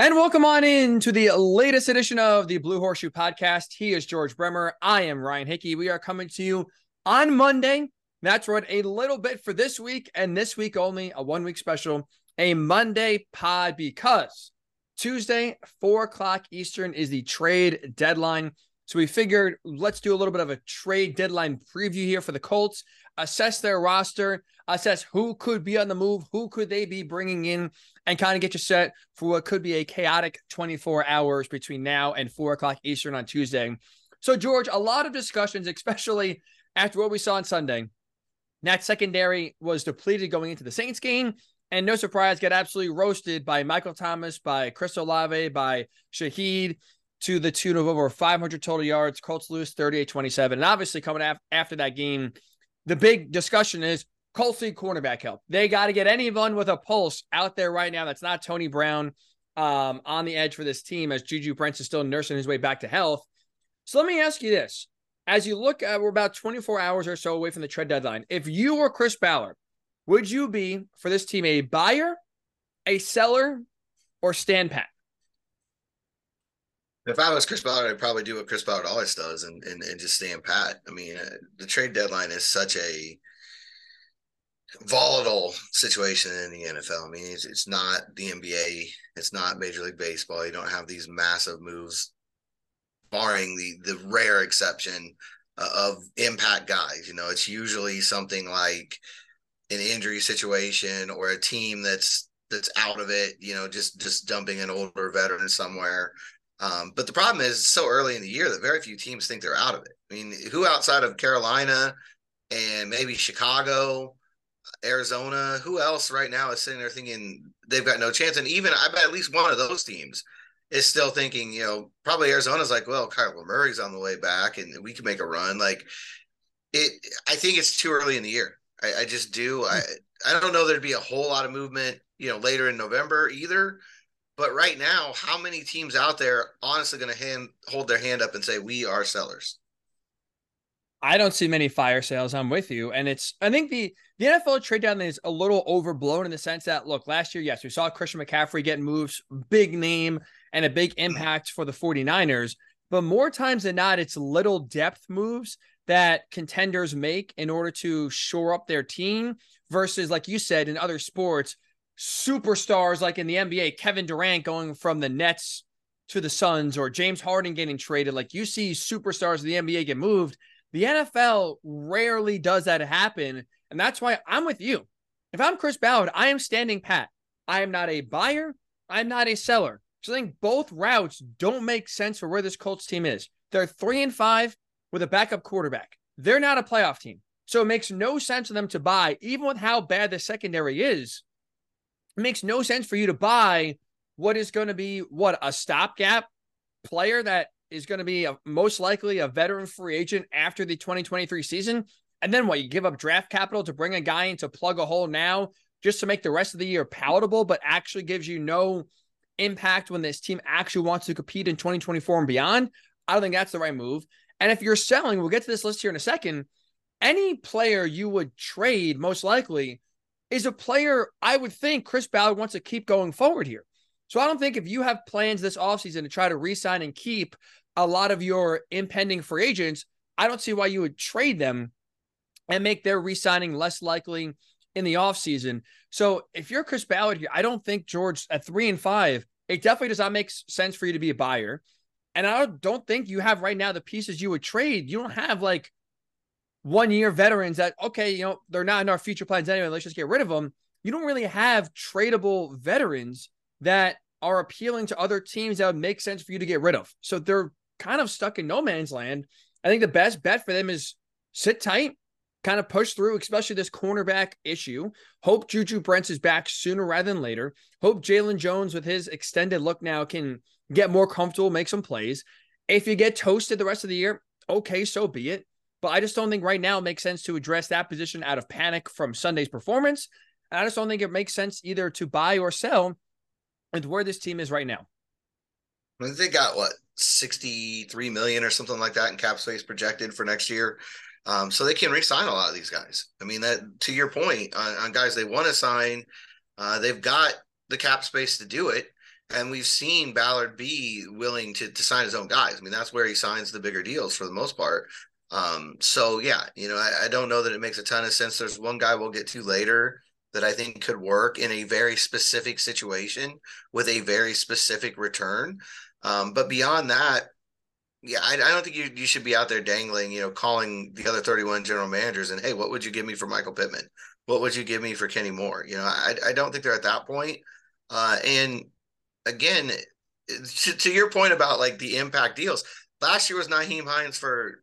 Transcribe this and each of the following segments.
And welcome on in to the latest edition of the Blue Horseshoe Podcast. He is George Bremer. I am Ryan Hickey. We are coming to you on Monday. That's right, a little bit for this week, and this week only a one week special, a Monday pod because Tuesday, four o'clock Eastern is the trade deadline. So we figured let's do a little bit of a trade deadline preview here for the Colts, assess their roster, assess who could be on the move, who could they be bringing in, and kind of get you set for what could be a chaotic 24 hours between now and four o'clock Eastern on Tuesday. So, George, a lot of discussions, especially after what we saw on Sunday. That secondary was depleted going into the Saints game. And no surprise, got absolutely roasted by Michael Thomas, by Chris Olave, by Shaheed to the tune of over 500 total yards. Colts lose 38 27. And obviously, coming af- after that game, the big discussion is Colts need cornerback help. They got to get anyone with a pulse out there right now that's not Tony Brown um, on the edge for this team as Juju Brents is still nursing his way back to health. So let me ask you this. As you look at, we're about 24 hours or so away from the trade deadline. If you were Chris Ballard, would you be for this team a buyer, a seller, or stand pat? If I was Chris Ballard, I'd probably do what Chris Ballard always does and and, and just stand pat. I mean, uh, the trade deadline is such a volatile situation in the NFL. I mean, it's, it's not the NBA, it's not Major League Baseball. You don't have these massive moves, barring the the rare exception uh, of impact guys. You know, it's usually something like an injury situation or a team that's that's out of it. You know, just just dumping an older veteran somewhere. Um, but the problem is so early in the year that very few teams think they're out of it. I mean, who outside of Carolina and maybe Chicago Arizona. Who else right now is sitting there thinking they've got no chance? And even I bet at least one of those teams is still thinking, you know, probably Arizona's like, well, Kyler Murray's on the way back and we can make a run. Like it, I think it's too early in the year. I, I just do. I, hmm. I don't know there'd be a whole lot of movement, you know, later in November either. But right now, how many teams out there honestly going to hand hold their hand up and say we are sellers? I don't see many fire sales. I'm with you. And it's, I think the, the NFL trade down is a little overblown in the sense that, look, last year, yes, we saw Christian McCaffrey get moves, big name and a big impact for the 49ers. But more times than not, it's little depth moves that contenders make in order to shore up their team versus, like you said, in other sports, superstars like in the NBA, Kevin Durant going from the Nets to the Suns or James Harden getting traded. Like you see superstars of the NBA get moved the NFL rarely does that happen. And that's why I'm with you. If I'm Chris Ballard, I am standing pat. I am not a buyer. I'm not a seller. So I think both routes don't make sense for where this Colts team is. They're three and five with a backup quarterback. They're not a playoff team. So it makes no sense for them to buy, even with how bad the secondary is. It makes no sense for you to buy what is going to be what a stopgap player that is going to be a, most likely a veteran free agent after the 2023 season. And then what? You give up draft capital to bring a guy in to plug a hole now just to make the rest of the year palatable, but actually gives you no impact when this team actually wants to compete in 2024 and beyond. I don't think that's the right move. And if you're selling, we'll get to this list here in a second. Any player you would trade most likely is a player I would think Chris Ballard wants to keep going forward here. So I don't think if you have plans this offseason to try to re-sign and keep a lot of your impending free agents, I don't see why you would trade them and make their re-signing less likely in the offseason. So if you're Chris Ballard here, I don't think George at three and five, it definitely does not make sense for you to be a buyer. And I don't think you have right now the pieces you would trade. You don't have like one year veterans that, okay, you know, they're not in our future plans anyway. Let's just get rid of them. You don't really have tradable veterans that are appealing to other teams that would make sense for you to get rid of. So they're kind of stuck in no man's land. I think the best bet for them is sit tight, kind of push through, especially this cornerback issue. Hope Juju Brents is back sooner rather than later. Hope Jalen Jones, with his extended look now, can get more comfortable, make some plays. If you get toasted the rest of the year, okay, so be it. But I just don't think right now it makes sense to address that position out of panic from Sunday's performance. And I just don't think it makes sense either to buy or sell with where this team is right now. They got what 63 million or something like that in cap space projected for next year. Um, so they can re-sign a lot of these guys. I mean, that to your point on, on guys they want to sign, uh, they've got the cap space to do it. And we've seen Ballard be willing to, to sign his own guys. I mean, that's where he signs the bigger deals for the most part. Um, so yeah, you know, I, I don't know that it makes a ton of sense. There's one guy we'll get to later that I think could work in a very specific situation with a very specific return. Um, but beyond that, yeah, I, I, don't think you, you should be out there dangling, you know, calling the other 31 general managers and, hey, what would you give me for Michael Pittman? What would you give me for Kenny Moore? You know, I, I don't think they're at that point. Uh, and again, to, to your point about like the impact deals, last year was Nyheim Hines for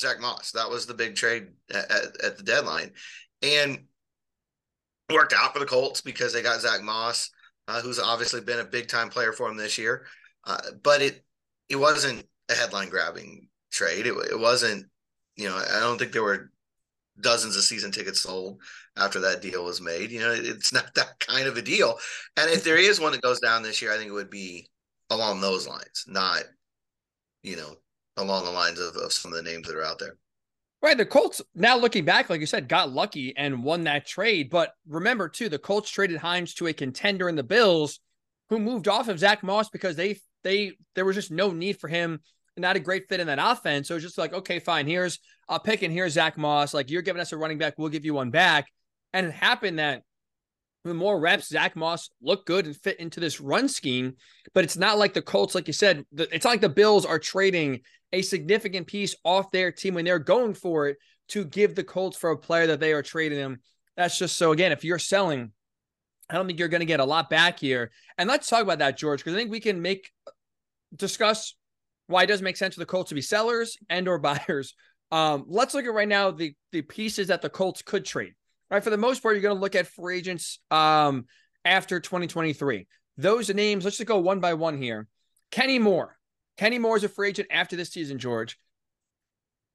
Zach Moss. That was the big trade at, at, at the deadline. And worked out for the Colts because they got Zach Moss, uh, who's obviously been a big time player for them this year. Uh, but it it wasn't a headline grabbing trade. It, it wasn't, you know, I don't think there were dozens of season tickets sold after that deal was made. You know, it's not that kind of a deal. And if there is one that goes down this year, I think it would be along those lines, not, you know, along the lines of, of some of the names that are out there. Right. The Colts, now looking back, like you said, got lucky and won that trade. But remember, too, the Colts traded Hines to a contender in the Bills who moved off of Zach Moss because they, they, there was just no need for him, not a great fit in that offense. So it's just like, okay, fine, here's a pick and here's Zach Moss. Like, you're giving us a running back, we'll give you one back. And it happened that the more reps, Zach Moss looked good and fit into this run scheme. But it's not like the Colts, like you said, it's not like the Bills are trading a significant piece off their team when they're going for it to give the Colts for a player that they are trading them. That's just so again, if you're selling, I don't think you're going to get a lot back here. And let's talk about that, George, because I think we can make discuss why it does make sense for the Colts to be sellers and or buyers. Um, let's look at right now the the pieces that the Colts could trade. Right, for the most part, you're going to look at free agents um, after 2023. Those names, let's just go one by one here. Kenny Moore, Kenny Moore is a free agent after this season, George.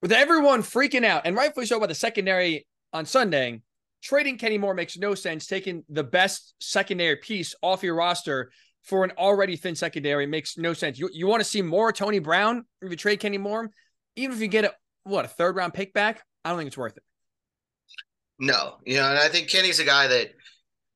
With everyone freaking out, and rightfully so about the secondary on Sunday, trading Kenny Moore makes no sense. Taking the best secondary piece off your roster for an already thin secondary makes no sense. You, you want to see more Tony Brown if you trade Kenny Moore, even if you get a what a third round pick back, I don't think it's worth it. No, you know, and I think Kenny's a guy that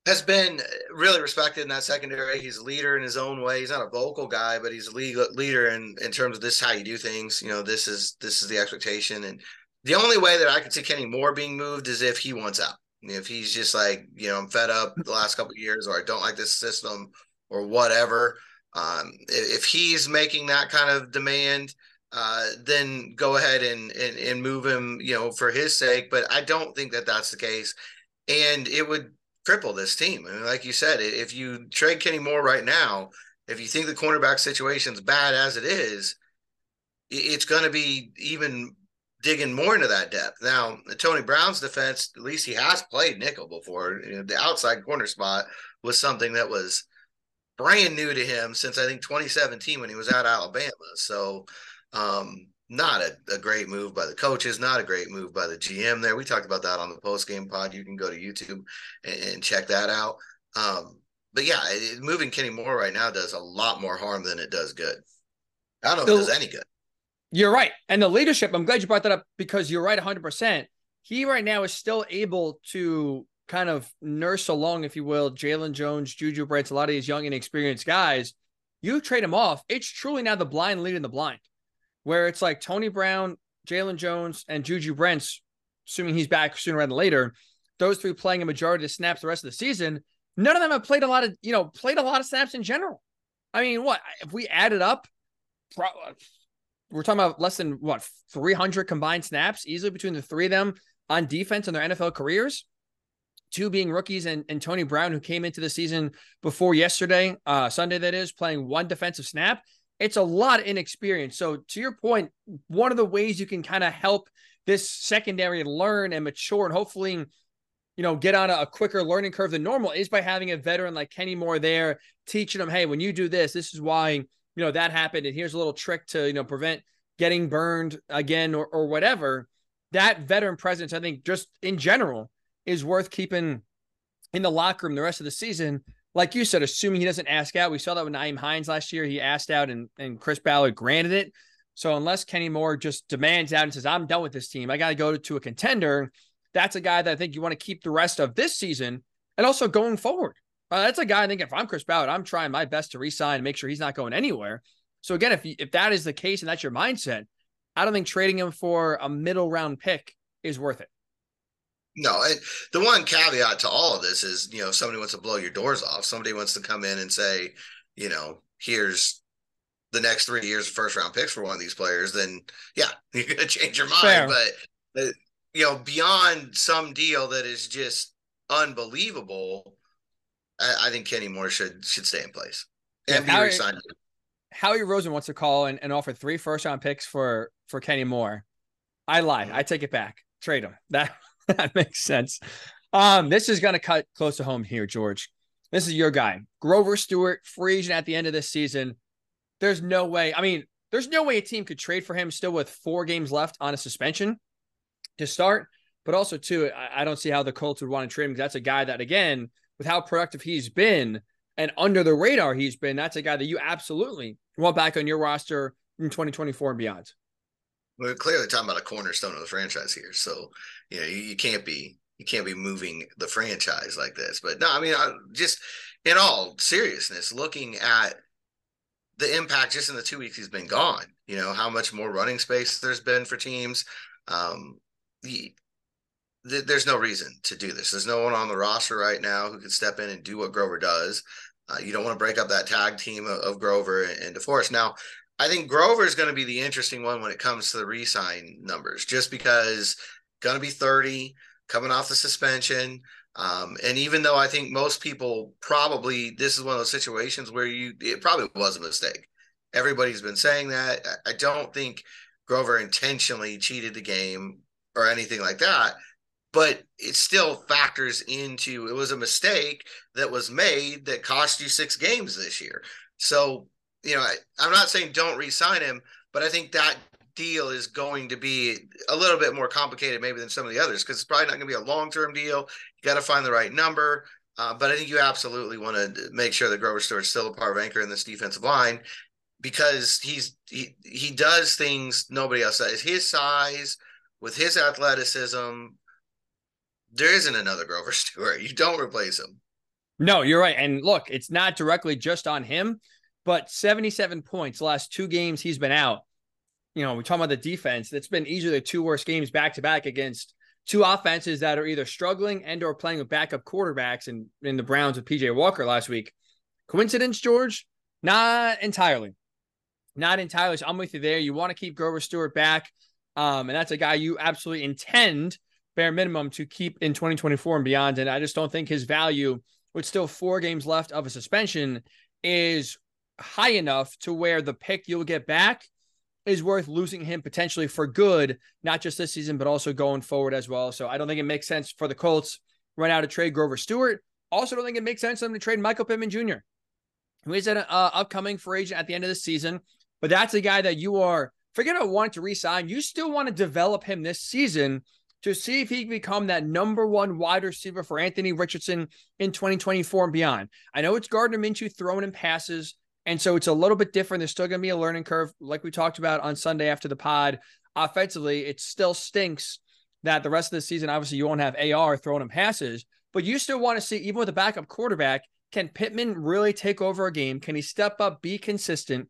has been really respected in that secondary. He's a leader in his own way. He's not a vocal guy, but he's a leader in in terms of this how you do things. You know, this is this is the expectation. And the only way that I could see Kenny Moore being moved is if he wants out. If he's just like, you know, I'm fed up the last couple years, or I don't like this system, or whatever. Um, if he's making that kind of demand, uh, then go ahead and, and and move him, you know, for his sake. But I don't think that that's the case, and it would cripple this team. I mean, like you said, if you trade Kenny Moore right now, if you think the cornerback situation is bad as it is, it's going to be even digging more into that depth. Now, Tony Brown's defense, at least he has played nickel before. You know, the outside corner spot was something that was brand new to him since I think 2017 when he was at Alabama. So, um, not a, a, great move by the coaches, not a great move by the GM there. We talked about that on the post game pod. You can go to YouTube and, and check that out. Um, but yeah, it, moving Kenny Moore right now does a lot more harm than it does good. I don't know so, if it does any good. You're right. And the leadership, I'm glad you brought that up because you're right 100%. He right now is still able to kind of nurse along, if you will, Jalen Jones, Juju Brents, a lot of these young and experienced guys. You trade him off. It's truly now the blind leading the blind where it's like Tony Brown, Jalen Jones, and Juju Brents, assuming he's back sooner rather than later, those three playing a majority of snaps the rest of the season. None of them have played a lot of, you know, played a lot of snaps in general. I mean, what if we added up? We're talking about less than what 300 combined snaps easily between the three of them on defense in their NFL careers. Two being rookies and, and Tony Brown, who came into the season before yesterday, uh, Sunday, that is, playing one defensive snap it's a lot of inexperience. So to your point, one of the ways you can kind of help this secondary learn and mature and hopefully, you know, get on a, a, quicker learning curve than normal is by having a veteran like Kenny Moore there, teaching them, hey, when you do this, this is why, you know, that happened. And here's a little trick to, you know, prevent getting burned again or, or whatever. That veteran presence, I think, just in general, is worth keeping in the locker room the rest of the season like you said, assuming he doesn't ask out, we saw that with Nyheim Hines last year. He asked out and, and Chris Ballard granted it. So unless Kenny Moore just demands out and says, I'm done with this team, I got to go to a contender, that's a guy that I think you want to keep the rest of this season and also going forward. Uh, that's a guy I think if I'm Chris Ballard, I'm trying my best to resign and make sure he's not going anywhere. So again, if if that is the case and that's your mindset, I don't think trading him for a middle round pick is worth it. No, and the one caveat to all of this is, you know, somebody wants to blow your doors off. Somebody wants to come in and say, you know, here's the next three years of first round picks for one of these players. Then, yeah, you're going to change your mind. Fair. But, uh, you know, beyond some deal that is just unbelievable, I, I think Kenny Moore should should stay in place and yeah, be re-signed. Howie Roseman wants to call and, and offer three first round picks for for Kenny Moore. I lie. Mm-hmm. I take it back. Trade him. That that makes sense. Um, this is gonna cut close to home here, George. This is your guy, Grover Stewart, free agent at the end of this season. There's no way. I mean, there's no way a team could trade for him still with four games left on a suspension to start. But also, too, I, I don't see how the Colts would want to trade him because that's a guy that, again, with how productive he's been and under the radar he's been, that's a guy that you absolutely want back on your roster in 2024 and beyond. We're clearly talking about a cornerstone of the franchise here, so you know you, you can't be you can't be moving the franchise like this. But no, I mean, I, just in all seriousness, looking at the impact just in the two weeks he's been gone, you know how much more running space there's been for teams. Um, the, the, there's no reason to do this. There's no one on the roster right now who can step in and do what Grover does. Uh, you don't want to break up that tag team of, of Grover and, and DeForest. Now, I think Grover is going to be the interesting one when it comes to the resign numbers, just because going to be 30, coming off the suspension. Um, and even though I think most people probably this is one of those situations where you it probably was a mistake. Everybody's been saying that. I don't think Grover intentionally cheated the game or anything like that but it still factors into it was a mistake that was made that cost you six games this year. So, you know, I, am not saying don't re-sign him, but I think that deal is going to be a little bit more complicated maybe than some of the others because it's probably not going to be a long-term deal. You got to find the right number. Uh, but I think you absolutely want to make sure that Grover Stewart's still a part of anchor in this defensive line because he's he he does things nobody else does. His size with his athleticism, there isn't another Grover Stewart. You don't replace him. No, you're right. And look, it's not directly just on him, but 77 points last two games he's been out. You know, we're talking about the defense. It's been easily the two worst games back to back against two offenses that are either struggling and or playing with backup quarterbacks and in, in the Browns with PJ Walker last week. Coincidence, George? Not entirely. Not entirely. So I'm with you there. You want to keep Grover Stewart back. Um, and that's a guy you absolutely intend bare minimum to keep in 2024 and beyond. And I just don't think his value, with still four games left of a suspension, is high enough to where the pick you'll get back is worth losing him potentially for good, not just this season, but also going forward as well. So I don't think it makes sense for the Colts run out to trade Grover Stewart. Also, don't think it makes sense for them to trade Michael Pittman Jr., who is an uh, upcoming free agent at the end of the season. But that's a guy that you are forget about wanting to resign. You still want to develop him this season to see if he can become that number one wide receiver for Anthony Richardson in 2024 and beyond. I know it's Gardner Minshew throwing in passes, and so it's a little bit different. There's still going to be a learning curve, like we talked about on Sunday after the pod. Offensively, it still stinks that the rest of the season, obviously, you won't have AR throwing him passes, but you still want to see, even with a backup quarterback, can Pittman really take over a game? Can he step up, be consistent,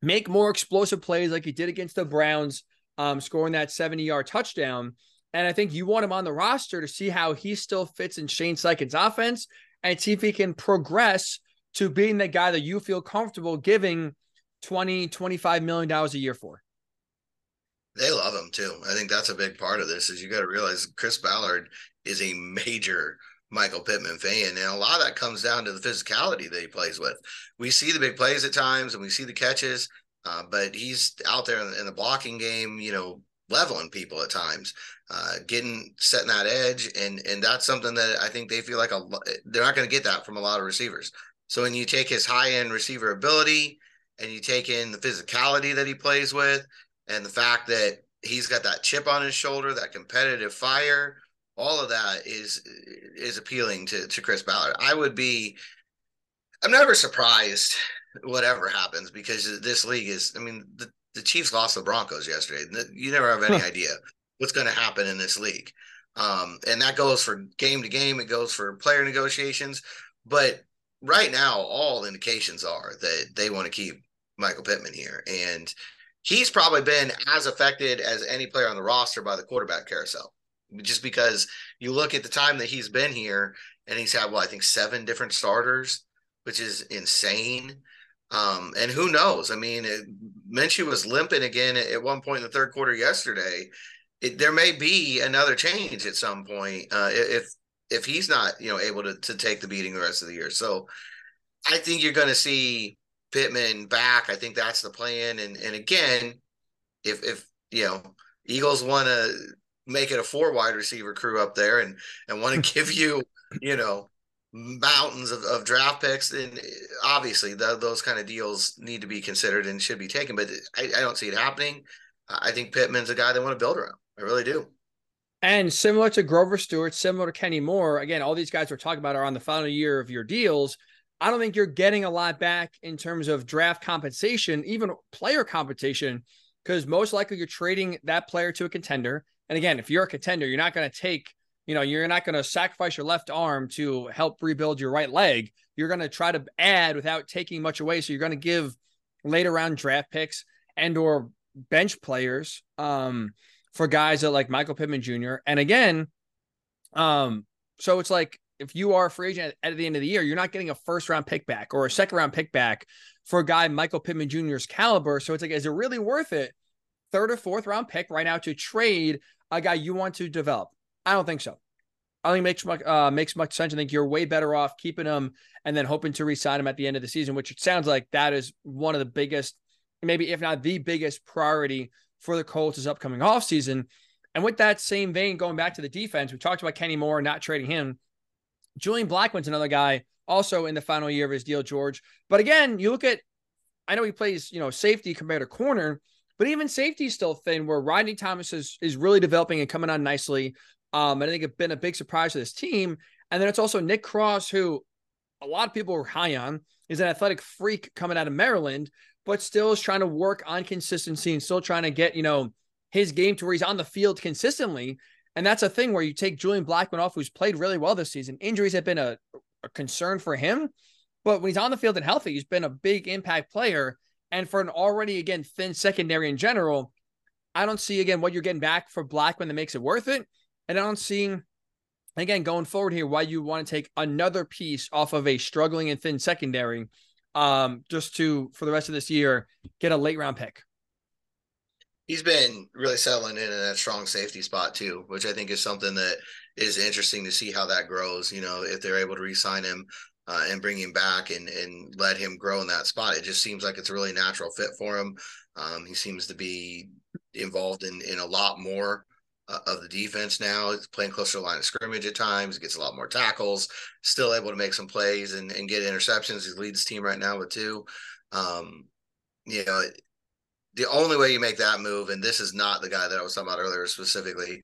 make more explosive plays like he did against the Browns, um, scoring that 70 yard touchdown? And I think you want him on the roster to see how he still fits in Shane Steichen's offense and see if he can progress to being the guy that you feel comfortable giving 20, 25 million dollars a year for. They love him too. I think that's a big part of this is you got to realize Chris Ballard is a major Michael Pittman fan. And a lot of that comes down to the physicality that he plays with. We see the big plays at times and we see the catches, uh, but he's out there in the, in the blocking game, you know, leveling people at times, uh, getting setting that edge, and and that's something that I think they feel like a they're not going to get that from a lot of receivers. So when you take his high end receiver ability and you take in the physicality that he plays with, and the fact that he's got that chip on his shoulder, that competitive fire, all of that is is appealing to to Chris Ballard. I would be, I'm never surprised whatever happens because this league is. I mean, the the Chiefs lost the Broncos yesterday. You never have any idea what's going to happen in this league. Um, and that goes for game to game. It goes for player negotiations. But right now, all indications are that they want to keep Michael Pittman here. And he's probably been as affected as any player on the roster by the quarterback carousel. Just because you look at the time that he's been here and he's had, well, I think seven different starters, which is insane. Um, and who knows? I mean, it, Minshew was limping again at one point in the third quarter yesterday. It, there may be another change at some point uh, if if he's not you know able to to take the beating the rest of the year. So I think you're going to see Pittman back. I think that's the plan. And and again, if if you know Eagles want to make it a four wide receiver crew up there and and want to give you you know mountains of, of draft picks then obviously the, those kind of deals need to be considered and should be taken but I, I don't see it happening i think pittman's a guy they want to build around i really do and similar to grover stewart similar to kenny moore again all these guys we're talking about are on the final year of your deals I don't think you're getting a lot back in terms of draft compensation, even player compensation, because most likely you're trading that player to a contender. And again, if you're a contender, you're not going to take, you know, you're not going to sacrifice your left arm to help rebuild your right leg. You're going to try to add without taking much away. So you're going to give later round draft picks and or bench players um, for guys that like Michael Pittman Jr. And again, um, so it's like if you are a free agent at, at the end of the year, you're not getting a first round pick back or a second round pick back for a guy Michael Pittman Jr.'s caliber. So it's like, is it really worth it? Third or fourth round pick right now to trade a guy you want to develop? I don't think so. I think makes much uh, makes much sense. I think you're way better off keeping him and then hoping to resign him at the end of the season, which it sounds like that is one of the biggest, maybe if not the biggest priority for the Colts' upcoming offseason. And with that same vein, going back to the defense, we talked about Kenny Moore not trading him. Julian Blackmon's another guy also in the final year of his deal, George. But again, you look at, I know he plays, you know, safety compared to corner, but even safety is still thin where Rodney Thomas is, is really developing and coming on nicely. Um, and I think it's been a big surprise to this team. And then it's also Nick Cross, who a lot of people were high on, is an athletic freak coming out of Maryland, but still is trying to work on consistency and still trying to get, you know, his game to where he's on the field consistently. And that's a thing where you take Julian Blackmon off, who's played really well this season. Injuries have been a, a concern for him, but when he's on the field and healthy, he's been a big impact player. And for an already, again, thin secondary in general, I don't see, again, what you're getting back for Blackmon that makes it worth it. And I don't see, again, going forward here, why you want to take another piece off of a struggling and thin secondary um, just to, for the rest of this year, get a late round pick he's been really settling in in that strong safety spot too, which I think is something that is interesting to see how that grows. You know, if they're able to re-sign him uh, and bring him back and and let him grow in that spot, it just seems like it's a really natural fit for him. Um, he seems to be involved in in a lot more. Uh, of the defense now, playing closer to the line of scrimmage at times. Gets a lot more tackles. Still able to make some plays and, and get interceptions. He leads the team right now with two. Um, you know, the only way you make that move, and this is not the guy that I was talking about earlier specifically,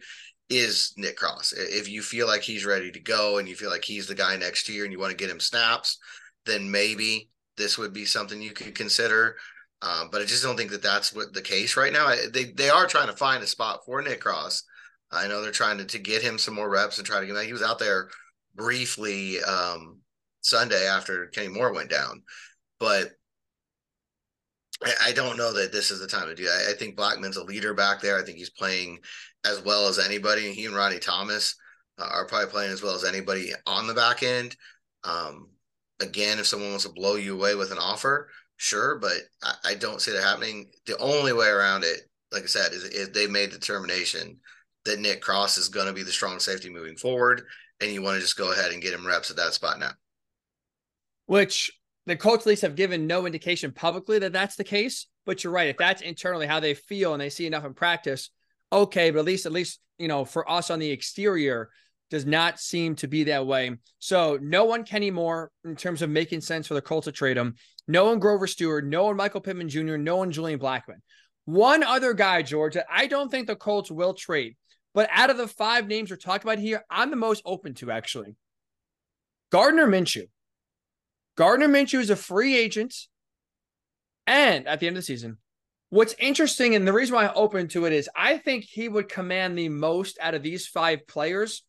is Nick Cross. If you feel like he's ready to go and you feel like he's the guy next year and you want to get him snaps, then maybe this would be something you could consider. Um, but I just don't think that that's what the case right now. They they are trying to find a spot for Nick Cross. I know they're trying to, to get him some more reps and try to get him. He was out there briefly um, Sunday after Kenny Moore went down, but I, don't know that this is the time to do that. I, think Blackmon's a leader back there. I think he's playing as well as anybody. He and Rodney Thomas uh, are probably playing as well as anybody on the back end. Um, again, if someone wants to blow you away with an offer, sure, but I, I don't see that happening. The only way around it, like I said, is if they made the determination that Nick Cross is going to be the strong safety moving forward, and you want to just go ahead and get him reps at that spot now. Which the Colts at least have given no indication publicly that that's the case. But you're right. If that's internally how they feel and they see enough in practice, okay. But at least, at least, you know, for us on the exterior, does not seem to be that way. So no one Kenny Moore in terms of making sense for the Colts to trade him. No one Grover Stewart. No one Michael Pittman Jr. No one Julian Blackmon. One other guy, George, that I don't think the Colts will trade. But out of the five names we're talking about here, I'm the most open to actually. Gardner Minshew. Gardner Minshew is a free agent. And at the end of the season, what's interesting and the reason why I'm open to it is I think he would command the most out of these five players.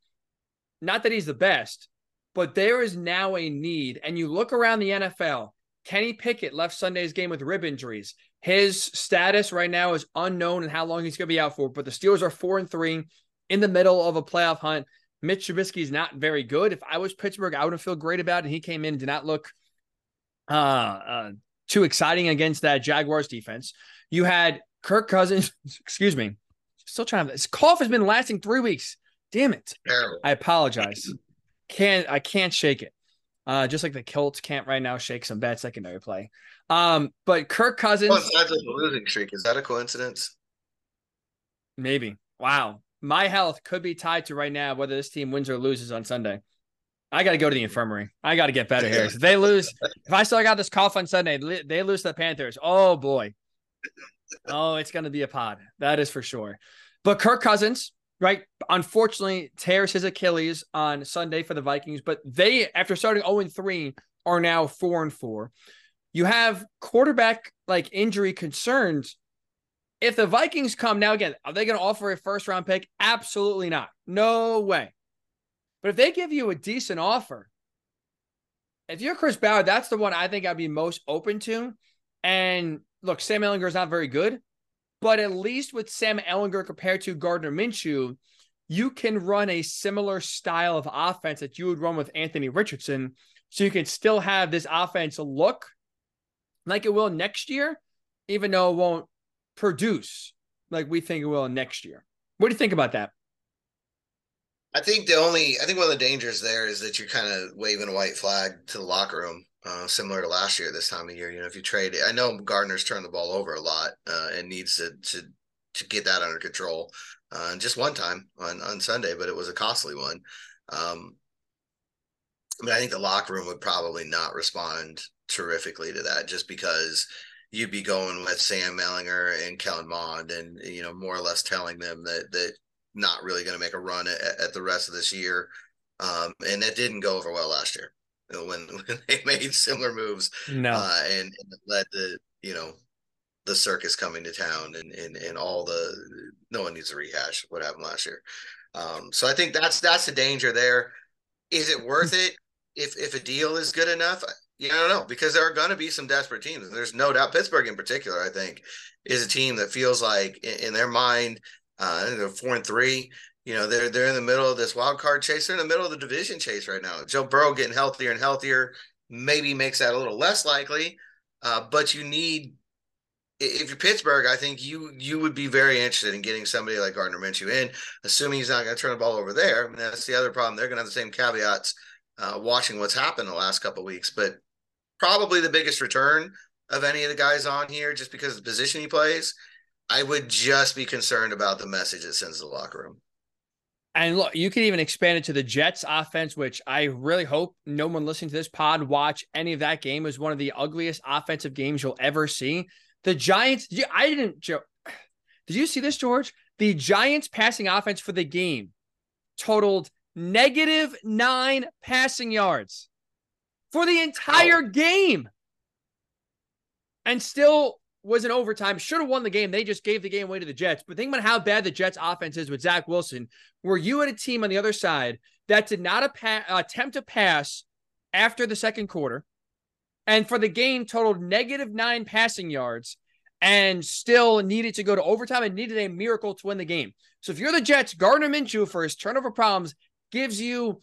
Not that he's the best, but there is now a need. And you look around the NFL, Kenny Pickett left Sunday's game with rib injuries. His status right now is unknown and how long he's going to be out for. But the Steelers are four and three in the middle of a playoff hunt. Mitch Trubisky is not very good. If I was Pittsburgh, I wouldn't feel great about it. He came in and did not look uh, uh, too exciting against that Jaguars defense. You had Kirk Cousins, excuse me, still trying to. This cough has been lasting three weeks. Damn it! Terrible. I apologize. Can't I can't shake it. Uh, just like the Colts can't right now shake some bad secondary play. Um, but Kirk Cousins. Well, that's a losing streak. Is that a coincidence? Maybe. Wow. My health could be tied to right now whether this team wins or loses on Sunday. I got to go to the infirmary. I got to get better here. If they lose, if I still got this cough on Sunday, they lose to the Panthers. Oh boy. Oh, it's going to be a pod. That is for sure. But Kirk Cousins, right? Unfortunately, tears his Achilles on Sunday for the Vikings, but they, after starting 0 3, are now 4 and 4. You have quarterback like injury concerns. If the Vikings come now again, are they going to offer a first round pick? Absolutely not. No way. But if they give you a decent offer, if you're Chris Ballard, that's the one I think I'd be most open to. And look, Sam Ehlinger is not very good, but at least with Sam Ehlinger compared to Gardner Minshew, you can run a similar style of offense that you would run with Anthony Richardson. So you can still have this offense look like it will next year, even though it won't produce like we think it will next year. What do you think about that? I think the only, I think one of the dangers there is that you're kind of waving a white flag to the locker room uh, similar to last year at this time of year. You know, if you trade, I know Gardner's turned the ball over a lot uh, and needs to to to get that under control. Uh, just one time on on Sunday, but it was a costly one. Um, mean, I think the locker room would probably not respond terrifically to that, just because you'd be going with Sam Ehlinger and Kellen Mond, and you know, more or less telling them that that not really going to make a run at, at, the rest of this year. Um, and that didn't go over well last year when when they made similar moves. No, uh, and, and led to you know the circus coming to town and and and all the no one needs to rehash what happened last year. Um, so I think that's that's the danger there. Is it worth it if if a deal is good enough? Yeah, I don't know because there are going to be some desperate teams. There's no doubt Pittsburgh in particular. I think is a team that feels like in, in their mind uh, they're four and three you know they're they're in the middle of this wild card chase. They're in the middle of the division chase right now. Joe Burrow getting healthier and healthier maybe makes that a little less likely. Uh, but you need if you're Pittsburgh, I think you you would be very interested in getting somebody like Gardner Minshew in, assuming he's not going to turn the ball over there. I mean, that's the other problem. They're going to have the same caveats uh, watching what's happened the last couple weeks. But probably the biggest return of any of the guys on here, just because of the position he plays, I would just be concerned about the message it sends to the locker room. And look, you can even expand it to the Jets offense, which I really hope no one listening to this pod watch any of that game. It was one of the ugliest offensive games you'll ever see. The Giants, I didn't, Joe. Did you see this, George? The Giants passing offense for the game totaled negative nine passing yards for the entire game. And still was in overtime, should have won the game. They just gave the game away to the Jets. But think about how bad the Jets offense is with Zach Wilson, where you had a team on the other side that did not attempt to pass after the second quarter. And for the game, totaled negative nine passing yards and still needed to go to overtime and needed a miracle to win the game. So if you're the Jets, Gardner Minshew for his turnover problems gives you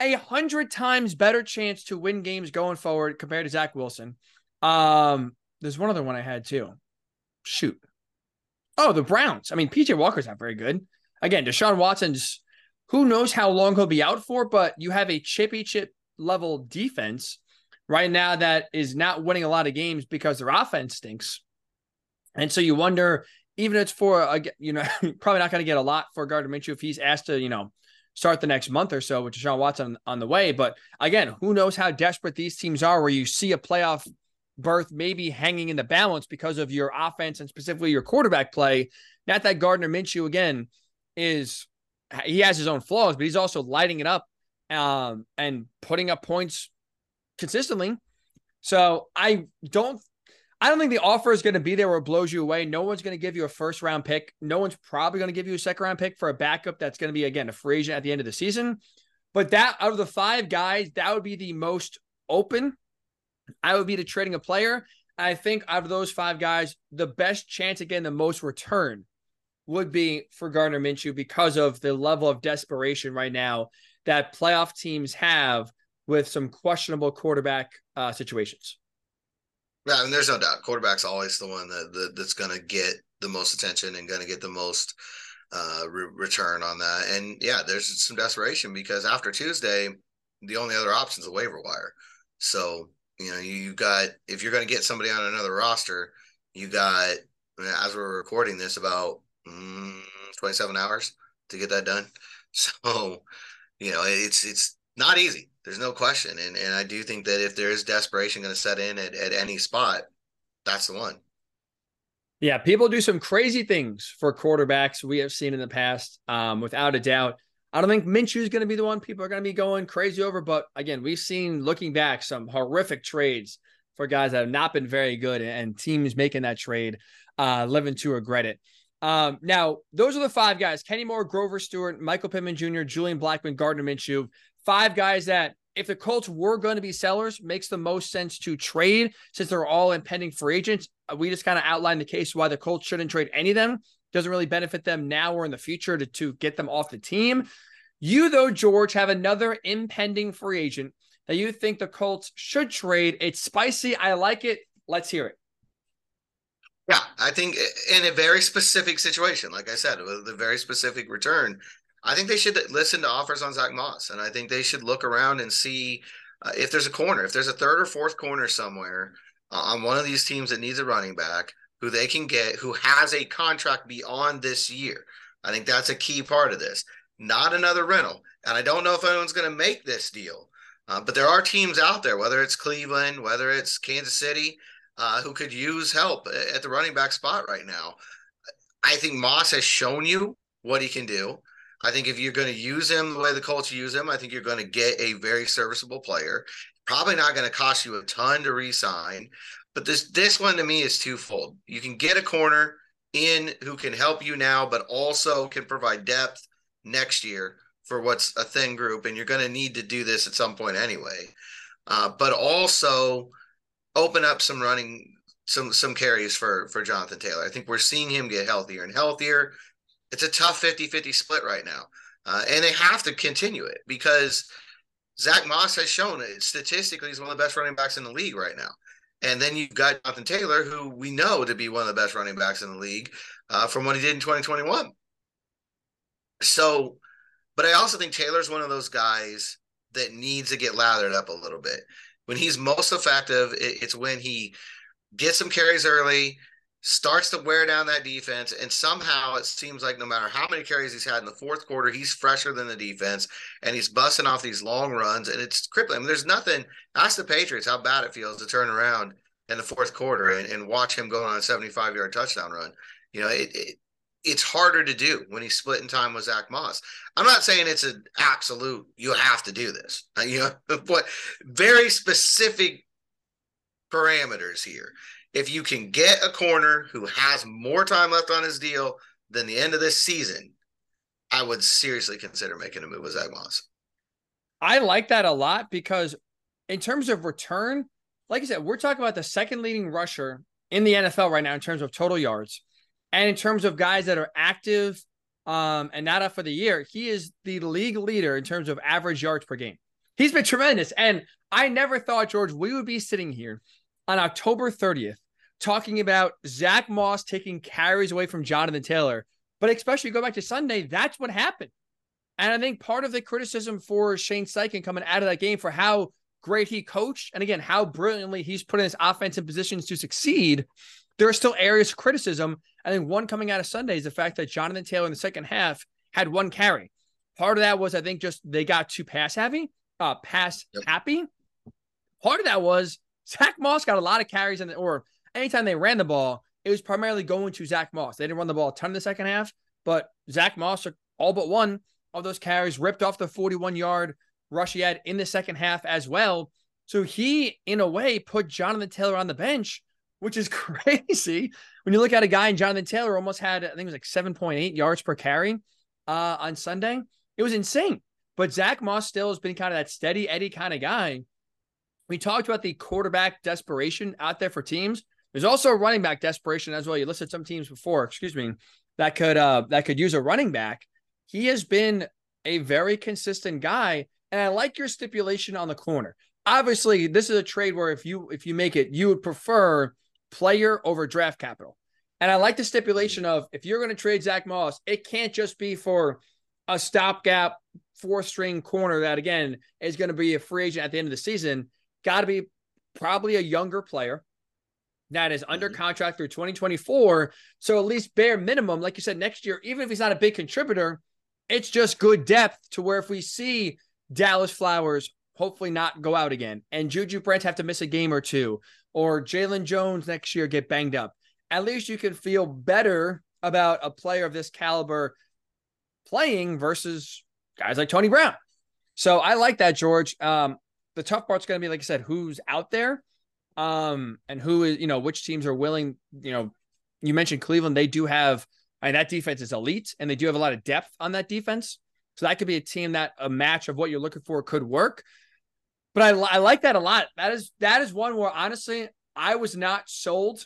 a hundred times better chance to win games going forward compared to Zach Wilson. Um, there's one other one I had too. Shoot. Oh, the Browns. I mean, PJ Walker's not very good. Again, Deshaun Watson's who knows how long he'll be out for, but you have a chippy chip level defense right now that is not winning a lot of games because their offense stinks. And so you wonder, even if it's for, a, you know, probably not going to get a lot for Gardner Minshew if he's asked to, you know, start the next month or so with Deshaun Watson on the way. But again, who knows how desperate these teams are where you see a playoff berth maybe hanging in the balance because of your offense and specifically your quarterback play. Not that Gardner Minshew again is he has his own flaws, but he's also lighting it up um, and putting up points consistently. So I don't I don't think the offer is going to be there where it blows you away. No one's going to give you a first round pick. No one's probably going to give you a second round pick for a backup that's going to be again a free agent at the end of the season. But that out of the five guys, that would be the most open. I would be to trading a player. I think out of those five guys, the best chance again, the most return would be for Gardner Minshew because of the level of desperation right now that playoff teams have with some questionable quarterback uh, situations. Yeah, I mean, there's no doubt. Quarterback's always the one that, that that's going to get the most attention and going to get the most uh, re- return on that. And yeah, there's some desperation because after Tuesday, the only other option is a waiver wire. So you know, you got if you're going to get somebody on another roster, you got as we're recording this about mm, 27 hours to get that done. So you know, it's it's not easy. There's no question, and and I do think that if there is desperation going to set in at, at any spot, that's the one. Yeah, people do some crazy things for quarterbacks we have seen in the past, um, without a doubt. I don't think Minshew is going to be the one people are going to be going crazy over, but again, we've seen looking back some horrific trades for guys that have not been very good, and teams making that trade uh, living to regret it. Um, now, those are the five guys Kenny Moore, Grover Stewart, Michael Pittman Jr., Julian Blackmon, Gardner Minshew. Five guys that, if the Colts were going to be sellers, makes the most sense to trade since they're all impending free agents. We just kind of outlined the case why the Colts shouldn't trade any of them. Doesn't really benefit them now or in the future to, to get them off the team. You, though, George, have another impending free agent that you think the Colts should trade. It's spicy. I like it. Let's hear it. Yeah, I think in a very specific situation, like I said, with a very specific return, I think they should listen to offers on Zach Moss, and I think they should look around and see uh, if there's a corner, if there's a third or fourth corner somewhere uh, on one of these teams that needs a running back who they can get, who has a contract beyond this year. I think that's a key part of this. Not another rental, and I don't know if anyone's going to make this deal, uh, but there are teams out there, whether it's Cleveland, whether it's Kansas City uh, who could use help at the running back spot right now. I think Moss has shown you what he can do. I think if you're going to use him the way the Colts use him, I think you're going to get a very serviceable player. Probably not going to cost you a ton to re-sign, but this this one to me is twofold. You can get a corner in who can help you now, but also can provide depth next year for what's a thin group, and you're going to need to do this at some point anyway. Uh, but also open up some running some some carries for for Jonathan Taylor. I think we're seeing him get healthier and healthier. It's a tough 50-50 split right now. Uh, and they have to continue it because Zach Moss has shown it statistically he's one of the best running backs in the league right now. And then you've got Jonathan Taylor, who we know to be one of the best running backs in the league uh, from what he did in 2021. So, but I also think Taylor's one of those guys that needs to get lathered up a little bit when he's most effective, it's when he gets some carries early, starts to wear down that defense, and somehow it seems like no matter how many carries he's had in the fourth quarter, he's fresher than the defense, and he's busting off these long runs, and it's crippling. I mean, there's nothing. Ask the Patriots how bad it feels to turn around in the fourth quarter and, and watch him go on a 75 yard touchdown run. You know, it, it it's harder to do when he's splitting time with Zach Moss. I'm not saying it's an absolute you have to do this, you know, but very specific parameters here. If you can get a corner who has more time left on his deal than the end of this season, I would seriously consider making a move with Zach Moss. I like that a lot because in terms of return, like I said, we're talking about the second leading rusher in the NFL right now in terms of total yards. And in terms of guys that are active um, and not up for the year, he is the league leader in terms of average yards per game. He's been tremendous. And I never thought, George, we would be sitting here on October 30th talking about Zach Moss taking carries away from Jonathan Taylor. But especially go back to Sunday, that's what happened. And I think part of the criticism for Shane Steichen coming out of that game for how great he coached and again, how brilliantly he's put in his offensive positions to succeed there are still areas of criticism. I think one coming out of Sunday is the fact that Jonathan Taylor in the second half had one carry. Part of that was, I think, just they got too pass heavy, uh, pass yep. happy. Part of that was Zach Moss got a lot of carries, and or anytime they ran the ball, it was primarily going to Zach Moss. They didn't run the ball a ton in the second half, but Zach Moss, took all but one of those carries, ripped off the 41 yard rush he had in the second half as well. So he, in a way, put Jonathan Taylor on the bench which is crazy. When you look at a guy and Jonathan Taylor almost had, I think it was like 7.8 yards per carry uh, on Sunday. It was insane. but Zach Moss still has been kind of that steady Eddie kind of guy. We talked about the quarterback desperation out there for teams. There's also running back desperation as well. You listed some teams before, excuse me, that could uh that could use a running back. He has been a very consistent guy, and I like your stipulation on the corner. Obviously, this is a trade where if you if you make it, you would prefer player over draft capital. And I like the stipulation of if you're going to trade Zach Moss, it can't just be for a stopgap fourth string corner that again is going to be a free agent at the end of the season. Got to be probably a younger player that is under mm-hmm. contract through 2024. So at least bare minimum, like you said, next year, even if he's not a big contributor, it's just good depth to where if we see Dallis Flowers hopefully not go out again and JuJu Brents have to miss a game or two, or Jaylon Jones next year get banged up, at least you can feel better about a player of this caliber playing versus guys like Tony Brown. So I like that, George. Um, the tough part's going to be, like I said, who's out there um, and who is, you know, which teams are willing, you know, you mentioned Cleveland. They do have, mean, that defense is elite and they do have a lot of depth on that defense. So that could be a team that a match of what you're looking for could work. But I, I like that a lot. That is, that is one where honestly, I was not sold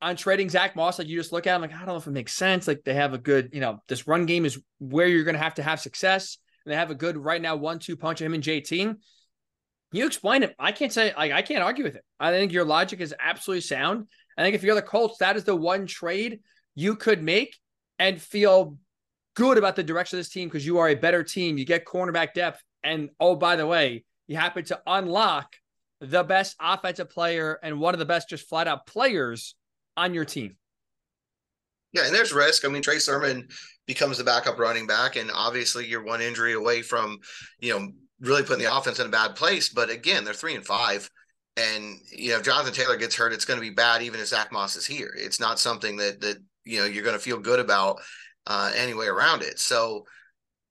on trading Zach Moss. Like you just look at him, like, I don't know if it makes sense. Like they have a good, you know, this run game is where you're going to have to have success. And they have a good right now one two punch of him and JT. You explain it. I can't say like I can't argue with it. I think your logic is absolutely sound. I think if you're the Colts, that is the one trade you could make and feel good about the direction of this team because you are a better team. You get cornerback depth. And oh, by the way, you happen to unlock the best offensive player and one of the best just flat out players on your team. Yeah, and there's risk. I mean, Trey Sermon becomes the backup running back, and obviously you're one injury away from, you know, really putting the offense in a bad place. But again, they're three and five. And you know, if Jonathan Taylor gets hurt, it's going to be bad even if Zach Moss is here. It's not something that that you know you're going to feel good about uh, anyway around it. So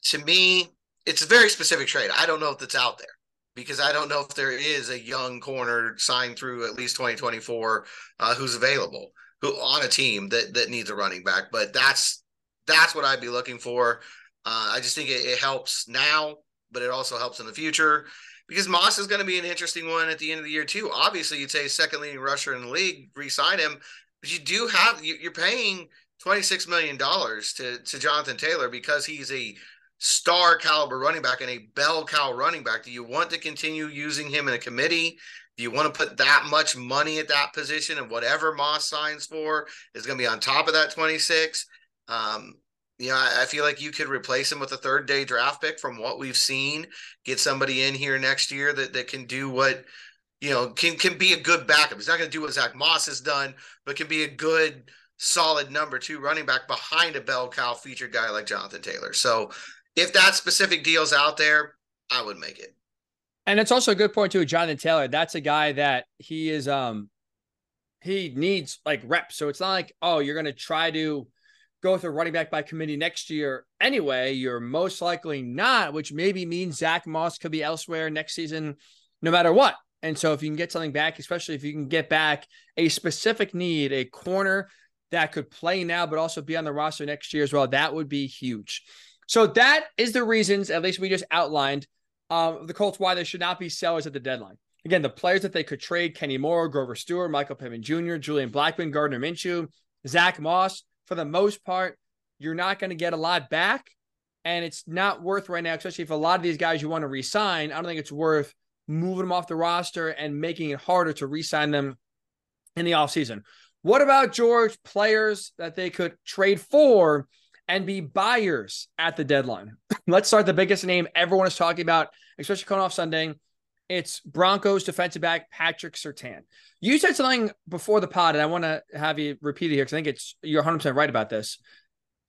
to me, it's a very specific trade. I don't know if that's out there because I don't know if there is a young corner signed through at least 2024 uh, who's available who on a team that that needs a running back. But that's that's what I'd be looking for. Uh, I just think it, it helps now but it also helps in the future because Moss is going to be an interesting one at the end of the year too. Obviously, you'd say second leading rusher in the league, re-sign him, but you do have you're paying twenty six million dollars to to Jonathan Taylor because he's a star caliber running back and a bell cow running back. Do you want to continue using him in a committee? Do you want to put that much money at that position and whatever Moss signs for is going to be on top of that 26? Um, you know, I, I, feel like you could replace him with a third day draft pick from what we've seen. Get somebody in here next year that, that can do what, you know, can can be a good backup. He's not going to do what Zach Moss has done, but can be a good, solid number two running back behind a bell cow featured guy like Jonathan Taylor. So if that specific deal's out there, I would make it. And it's also a good point too, Jonathan Taylor. That's a guy that he is um he needs like reps. So it's not like, oh, you're gonna try to go with a running back by committee next year anyway, you're most likely not, which maybe means Zach Moss could be elsewhere next season, no matter what. And so if you can get something back, especially if you can get back a specific need, a corner that could play now, but also be on the roster next year as well, that would be huge. So that is the reasons, at least we just outlined, um, the Colts why they should not be sellers at the deadline. Again, the players that they could trade: Kenny Moore, Grover Stewart, Michael Pittman Jr., Julian Blackmon, Gardner Minshew, Zach Moss for the most part, you're not going to get a lot back. And it's not worth right now, especially if a lot of these guys you want to resign. I don't think it's worth moving them off the roster and making it harder to resign them in the offseason. What about George players that they could trade for and be buyers at the deadline? Let's start the biggest name everyone is talking about, especially coming off Sunday. It's Broncos defensive back Patrick Surtain. You said something before the pod, and I want to have you repeat it here because I think it's you're 100 percent right about this.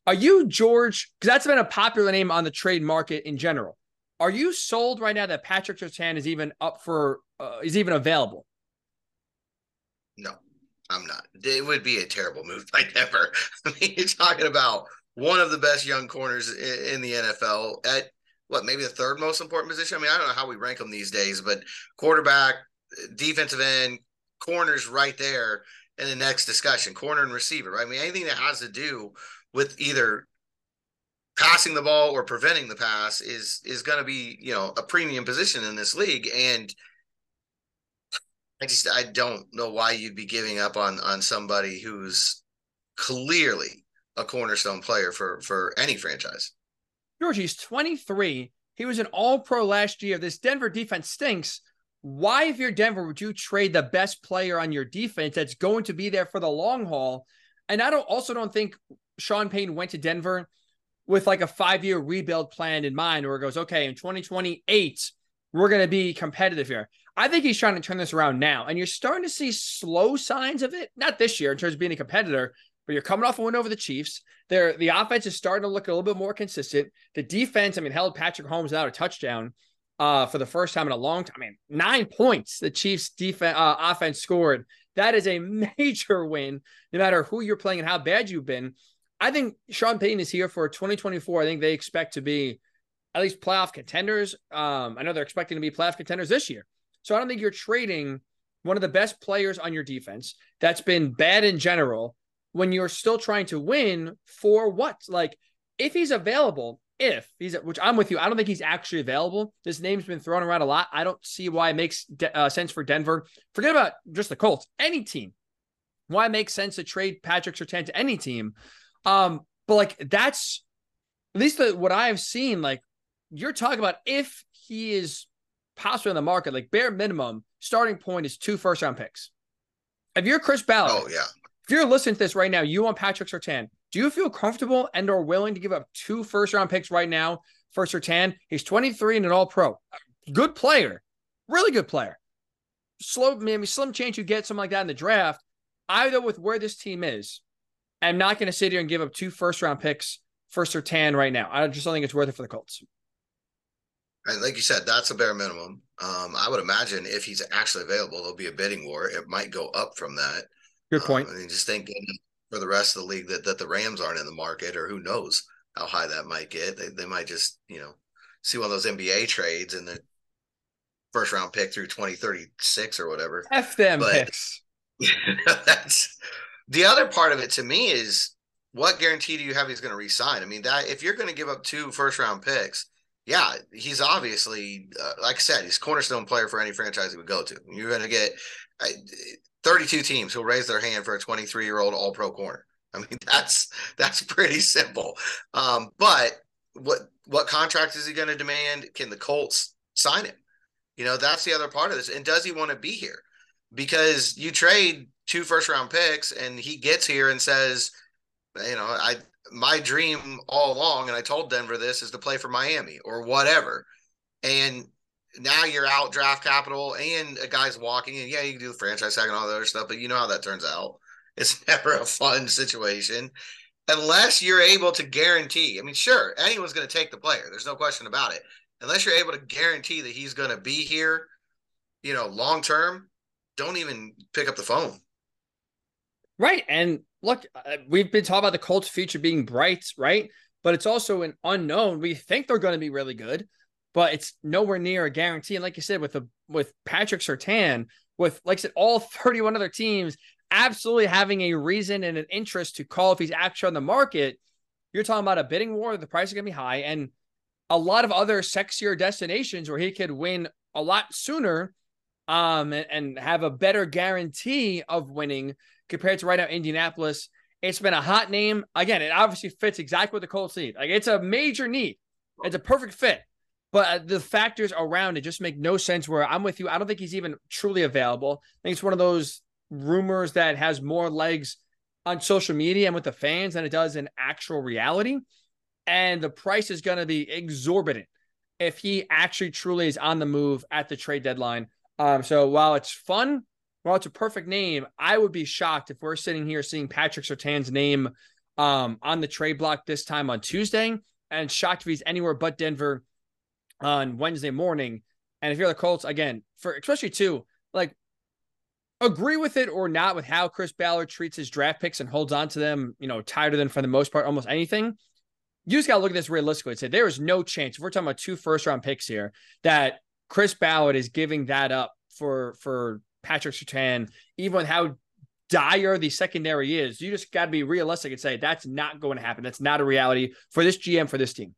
Are you George? Because that's been a popular name on the trade market in general. Are you sold right now that Patrick Surtain is even up for uh, is even available? No, I'm not. It would be a terrible move by Denver. I mean, you're talking about one of the best young corners in, in the NFL at what maybe the third most important position. I mean, I don't know how we rank them these days, but quarterback, defensive end, corners right there in the next discussion, corner and receiver, right? I mean, anything that has to do with either passing the ball or preventing the pass is is going to be you know a premium position in this league and i just i don't know why you'd be giving up on on somebody who's clearly a cornerstone player for for any franchise george he's 23 he was an all pro last year this denver defense stinks why if you're denver would you trade the best player on your defense that's going to be there for the long haul and i don't also don't think sean payton went to denver with like a five year rebuild plan in mind where it goes, okay, in 2028, we're going to be competitive here. I think he's trying to turn this around now. And you're starting to see slow signs of it. Not this year in terms of being a competitor, but you're coming off a win over the Chiefs. There, the offense is starting to look a little bit more consistent. The defense, I mean, held Patrick Mahomes without a touchdown uh, for the first time in a long time. I mean, nine points the Chiefs defense uh, offense scored. That is a major win, no matter who you're playing and how bad you've been. I think Sean Payton is here for 2024. I think they expect to be at least playoff contenders. Um, I know they're expecting to be playoff contenders this year. So I don't think you're trading one of the best players on your defense that's been bad in general when you're still trying to win for what? Like, if he's available, if he's, which I'm with you, I don't think he's actually available. This name's been thrown around a lot. I don't see why it makes uh, sense for Denver. Forget about just the Colts, any team. Why it makes sense to trade Patrick Surtain to any team um, but like that's at least the, what I've seen. Like you're talking about if he is possibly in the market, like bare minimum starting point is two first round picks. If you're Chris Ballard, oh yeah. If you're listening to this right now, you want Patrick Surtain. Do you feel comfortable and are willing to give up two first round picks right now for Surtain? He's 23 and an all pro. Good player. Really good player. Slow, maybe slim chance you get something like that in the draft. Either with where this team is, I'm not going to sit here and give up two first round picks for Surtain right now. I just don't think it's worth it for the Colts. And like you said, that's a bare minimum. Um, I would imagine if he's actually available, there'll be a bidding war. It might go up from that. Good point. Um, I mean, just think for the rest of the league that, that the Rams aren't in the market, or who knows how high that might get. They, they might just, you know, see one of those NBA trades and the first round pick through 2036 or whatever. F them but, picks. that's the other part of it to me is what guarantee do you have he's going to resign? I mean, that if you're going to give up two first round picks, yeah, he's obviously, uh, like I said, he's cornerstone player for any franchise he would go to. You're going to get uh, 32 teams who'll raise their hand for a 23 year old All Pro corner. I mean, that's that's pretty simple. Um, but what what contract is he going to demand? Can the Colts sign him? You know, that's the other part of this. And does he want to be here? Because you trade two first round picks and he gets here and says, you know, I my dream all along, and I told Denver this is to play for Miami or whatever. And now you're out draft capital and a guy's walking, and yeah, you can do the franchise tag and all the other stuff, but you know how that turns out. It's never a fun situation unless you're able to guarantee. I mean, sure, anyone's going to take the player. There's no question about it. Unless you're able to guarantee that he's going to be here, you know, long term, don't even pick up the phone. Right. And look, uh, we've been talking about the Colts' future being bright, right? But it's also an unknown. We think they're going to be really good, but it's nowhere near a guarantee. And like you said, with with Patrick Surtain, with like I said, all 31 other teams absolutely having a reason and an interest to call if he's actually on the market, you're talking about a bidding war. The price is going to be high, and a lot of other sexier destinations where he could win a lot sooner, um, and, and have a better guarantee of winning compared to right now Indianapolis. It's been a hot name. Again, it obviously fits exactly what the Colts need. Like it's a major need. It's a perfect fit. But uh, the factors around it just make no sense. Where I'm with you, I don't think he's even truly available. I think it's one of those rumors that has more legs on social media and with the fans than it does in actual reality. And the price is going to be exorbitant if he actually truly is on the move at the trade deadline. Um, so while it's fun, well, it's a perfect name. I would be shocked if we're sitting here seeing Patrick Surtain's name um, on the trade block this time on Tuesday, and shocked if he's anywhere but Denver on Wednesday morning. And if you're the Colts, again, for especially too, like agree with it or not with how Chris Ballard treats his draft picks and holds on to them, you know, tighter than for the most part, almost anything. You just got to look at this realistically and say there is no chance if we're talking about two first round picks here that Chris Ballard is giving that up for for Patrick Surtain, even with how dire the secondary is, you just got to be realistic and say that's not going to happen. That's not a reality for this GM for this team.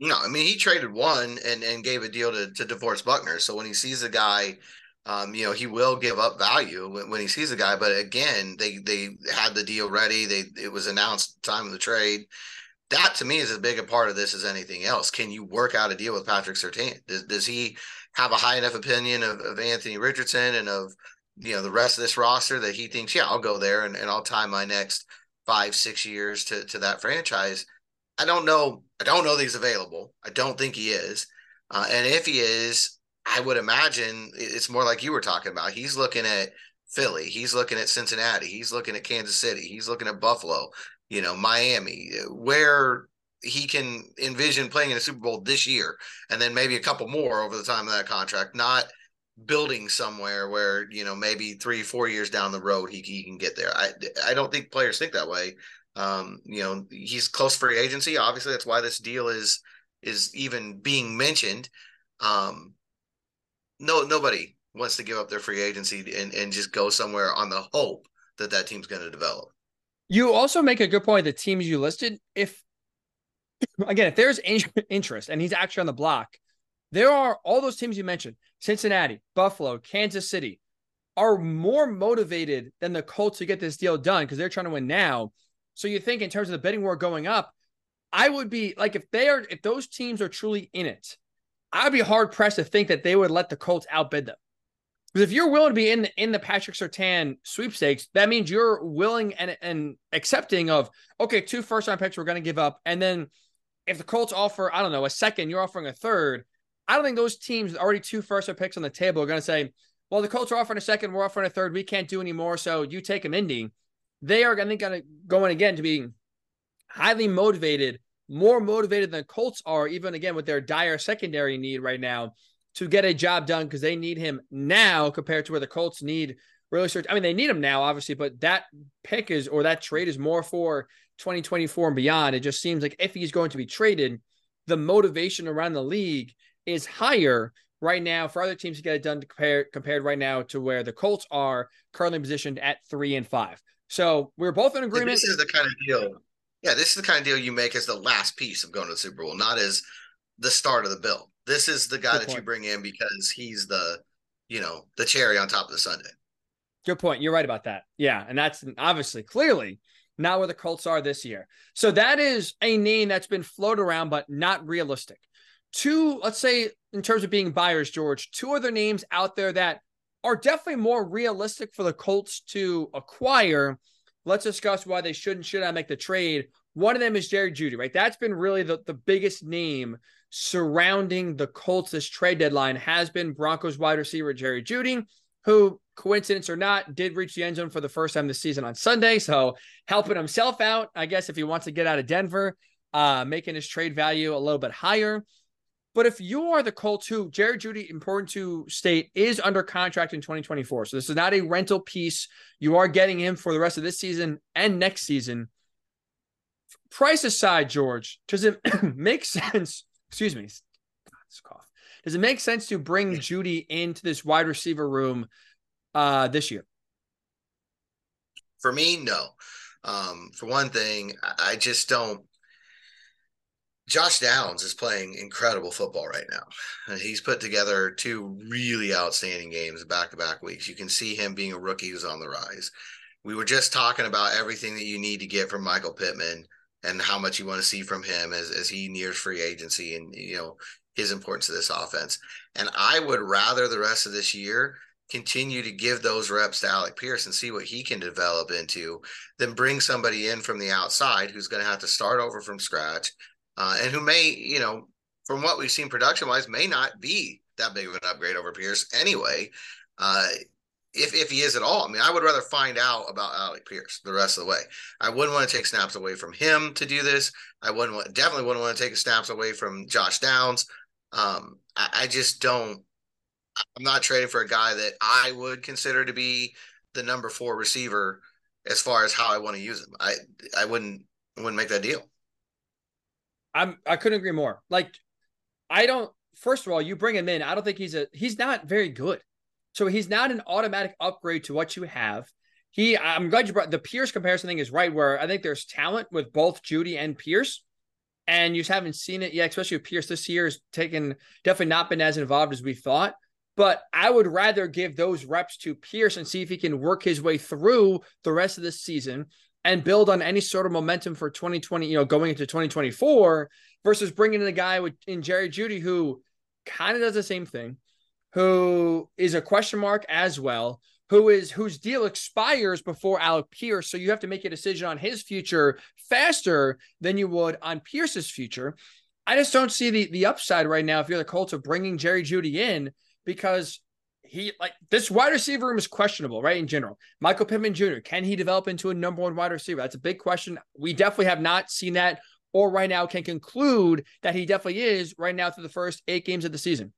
No, I mean he traded one and and gave a deal to to DeForest Buckner. So when he sees a guy, um, you know he will give up value when, when he sees a guy. But again, they they had the deal ready. They it was announced time of the trade. That to me is as big a part of this as anything else. Can you work out a deal with Patrick Surtain? Does does he have a high enough opinion of, of Anthony Richardson and of you know the rest of this roster that he thinks, yeah, I'll go there and, and I'll tie my next five six years to to that franchise. I don't know. I don't know that he's available. I don't think he is. Uh, and if he is, I would imagine it's more like you were talking about. He's looking at Philly. He's looking at Cincinnati. He's looking at Kansas City. He's looking at Buffalo. You know, Miami, where he can envision playing in a Super Bowl this year, and then maybe a couple more over the time of that contract. Not building somewhere where you know maybe three four years down the road he, he can get there. I i don't think players think that way. Um you know he's close free agency. Obviously that's why this deal is is even being mentioned. Um no nobody wants to give up their free agency and and just go somewhere on the hope that that team's going to develop you also make a good point the teams you listed if again if there's interest and he's actually on the block there are all those teams you mentioned Cincinnati, Buffalo, Kansas City are more motivated than the Colts to get this deal done because they're trying to win now. So you think in terms of the betting war going up, I would be like if they are if those teams are truly in it, I'd be hard pressed to think that they would let the Colts outbid them. Because if you're willing to be in in the Patrick Surtain sweepstakes, that means you're willing and, and accepting of okay, two first round picks we're going to give up, and then if the Colts offer I don't know a second, you're offering a third. I don't think those teams already two first round picks on the table are going to say, well, the Colts are offering a second, we're offering a third, we can't do anymore, so you take them, Indy. They are, I think, going to going again to be highly motivated, more motivated than Colts are, even again with their dire secondary need right now to get a job done because they need him now compared to where the Colts need really search. I mean, they need him now, obviously, but that pick is or that trade is more for 2024 and beyond. It just seems like if he's going to be traded, the motivation around the league is higher right now for other teams to get it done to compare, compared right now to where the Colts are currently positioned at three and five. So we're both in agreement. This is the kind of deal. Yeah, this is the kind of deal you make as the last piece of going to the Super Bowl, not as the start of the bill. This is the guy Good that point. you bring in because he's the, you know, the cherry on top of the sundae. Good point. You're right about that. Yeah, and that's obviously clearly not where the Colts are this year. So that is a name that's been floated around, but not realistic two, let's say, in terms of being buyers, George, two other names out there that are definitely more realistic for the Colts to acquire. Let's discuss why they should and should not make the trade. One of them is Jerry Jeudy, right? That's been really the, the biggest name surrounding the Colts this trade deadline has been Broncos wide receiver Jerry Jeudy, who, coincidence or not, did reach the end zone for the first time this season on Sunday. So helping himself out, I guess, if he wants to get out of Denver, uh, making his trade value a little bit higher. But if you are the Colts, who Jerry Jeudy, important to state, is under contract in 2024. So this is not a rental piece. You are getting him for the rest of this season and next season. Price aside, George, does it make sense? Excuse me. God, cough. Does it make sense to bring Jeudy into this wide receiver room uh, this year? For me, no. Um, for one thing, I just don't Josh Downs is playing incredible football right now. He's put together two really outstanding games back to back weeks. You can see him being a rookie who's on the rise. We were just talking about everything that you need to get from Michael Pittman and how much you want to see from him as, as he nears free agency and you know his importance to this offense. And I would rather the rest of this year continue to give those reps to Alec Pierce and see what he can develop into than bring somebody in from the outside who's going to have to start over from scratch uh, and who may, you know, from what we've seen production wise, may not be that big of an upgrade over Pierce anyway. Uh, if if he is at all, I mean, I would rather find out about Alec Pierce the rest of the way. I wouldn't want to take snaps away from him to do this. I wouldn't want, definitely wouldn't want to take snaps away from Josh Downs. Um, I, I just don't. I'm not trading for a guy that I would consider to be the number four receiver as far as how I want to use him. I I wouldn't wouldn't make that deal. I'm I couldn't agree more. Like I don't first of all, you bring him in. I don't think he's a he's not very good. So he's not an automatic upgrade to what you have. he, I'm glad you brought the Pierce comparison thing is right. Where I think there's talent with both Jeudy and Pierce, and you just haven't seen it yet. Especially with Pierce this year has taken definitely not been as involved as we thought. But I would rather give those reps to Pierce and see if he can work his way through the rest of the season and build on any sort of momentum for 2020, you know, going into 2024 versus bringing in a guy with in Jerry Jeudy who kind of does the same thing, who is a question mark as well, who is whose deal expires before Alec Pierce. So you have to make a decision on his future faster than you would on Pierce's future. I just don't see the the upside right now if you're the Colts of bringing Jerry Jeudy in because he like this wide receiver room is questionable, right? In general, Michael Pittman Jr. can he develop into a number one wide receiver? That's a big question. We definitely have not seen that, or right now can conclude that he definitely is right now through the first eight games of the season.